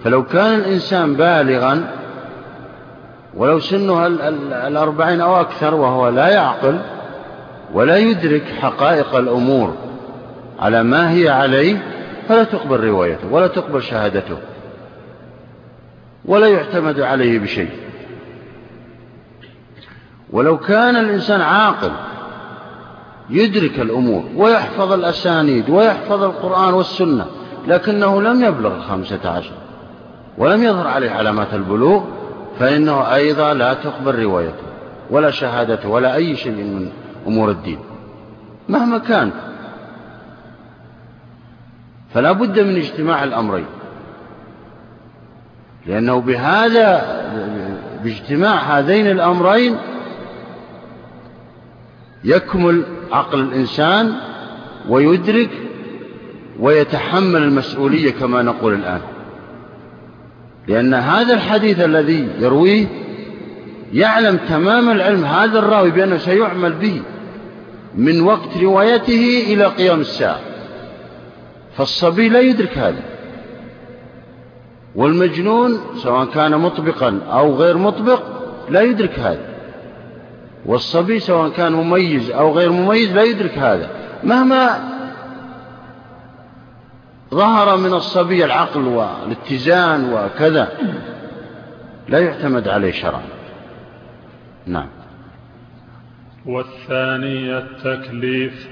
فلو كان الإنسان بالغا ولو سنه الأربعين أو أكثر وهو لا يعقل ولا يدرك حقائق الأمور على ما هي عليه فلا تقبل روايته ولا تقبل شهادته ولا يعتمد عليه بشيء. ولو كان الإنسان عاقل يدرك الأمور ويحفظ الأسانيد ويحفظ القرآن والسنة لكنه لم يبلغ الخمسة عشر ولم يظهر عليه علامات البلوغ فإنه أيضا لا تقبل روايته ولا شهادته ولا أي شيء من أمور الدين مهما كان. فلا بد من اجتماع الأمرين لأنه بهذا باجتماع هذين الأمرين يكمل عقل الإنسان ويدرك ويتحمل المسؤولية كما نقول الآن. لأن هذا الحديث الذي يرويه يعلم تمام العلم هذا الراوي بأنه سيعمل به من وقت روايته إلى قيام الساعة. فالصبي لا يدرك هذا. والمجنون سواء كان مطبقا أو غير مطبق لا يدرك هذا. والصبي سواء كان مميز أو غير مميز لا يدرك هذا. مهما ظهر من الصبي العقل والاتزان وكذا. لا يعتمد عليه شرعا. نعم. والثاني التكليف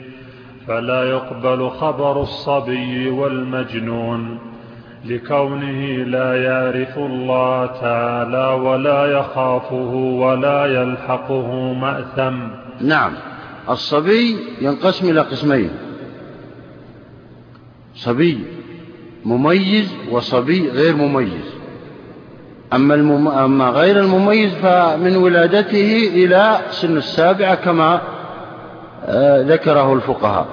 فلا يقبل خبر الصبي والمجنون لكونه لا يعرف الله تعالى ولا يخافه ولا يلحقه مأثم. نعم. الصبي ينقسم إلى قسمين. صبي. مميز وصبي غير مميز. أما, المم... أما غير المميز فمن ولادته إلى سن السابعة كما آه، ذكره الفقهاء.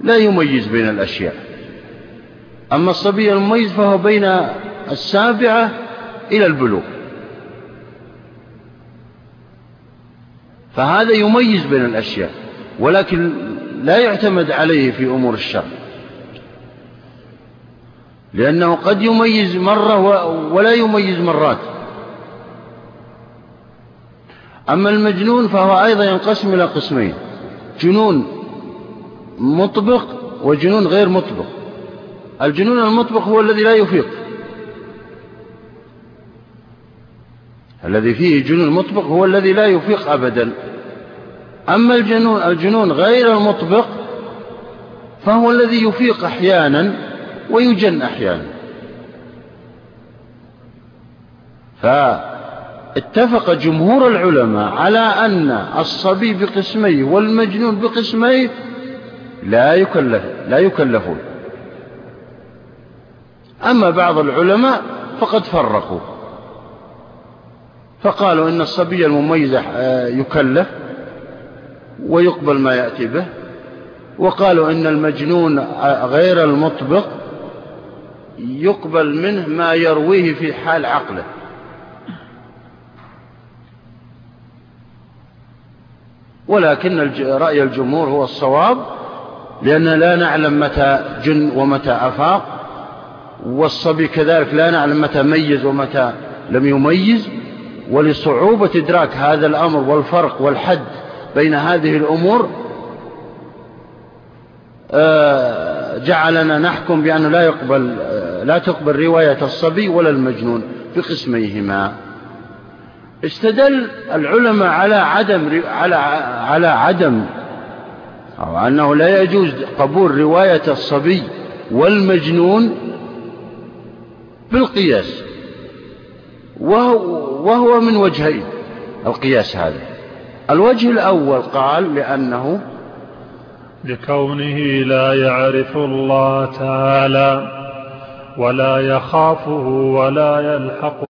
لا يميز بين الأشياء. أما الصبي المميز فهو بين السابعة إلى البلوغ. فهذا يميز بين الأشياء ولكن لا يعتمد عليه في أمور الشر لأنه قد يميز مرة ولا يميز مرات. أما المجنون فهو أيضا ينقسم إلى قسمين جنون مطبق وجنون غير مطبق. الجنون المطبق هو الذي لا يفيق. الذي فيه جنون مطبق هو الذي لا يفيق أبدا. أما الجنون, الجنون غير المطبق فهو الذي يفيق أحيانا. ويجن أحيانا. فاتفق جمهور العلماء على أن الصبي بقسميه والمجنون بقسميه لا يكلف لا يكلفون. أما بعض العلماء فقد فرقوا. فقالوا إن الصبي المميز آه، يكلف ويقبل ما يأتي به. وقالوا إن المجنون آه، غير المطبق يقبل منه ما يرويه في حال عقله. ولكن رأي الجمهور هو الصواب لأن لا نعلم متى جن ومتى أفاق والصبي كذلك لا نعلم متى ميز ومتى لم يميز ولصعوبة إدراك هذا الأمر والفرق والحد بين هذه الأمور آه، جعلنا نحكم بأنه لا يقبل لا تقبل رواية الصبي ولا المجنون في قسميهما. استدل العلماء على عدم على على عدم أو أنه لا يجوز قبول رواية الصبي والمجنون بالقياس. وهو, وهو من وجهين القياس هذا. الوجه الأول قال لأنه لكونه لا يعرف الله تعالى ولا يخافه ولا يلحق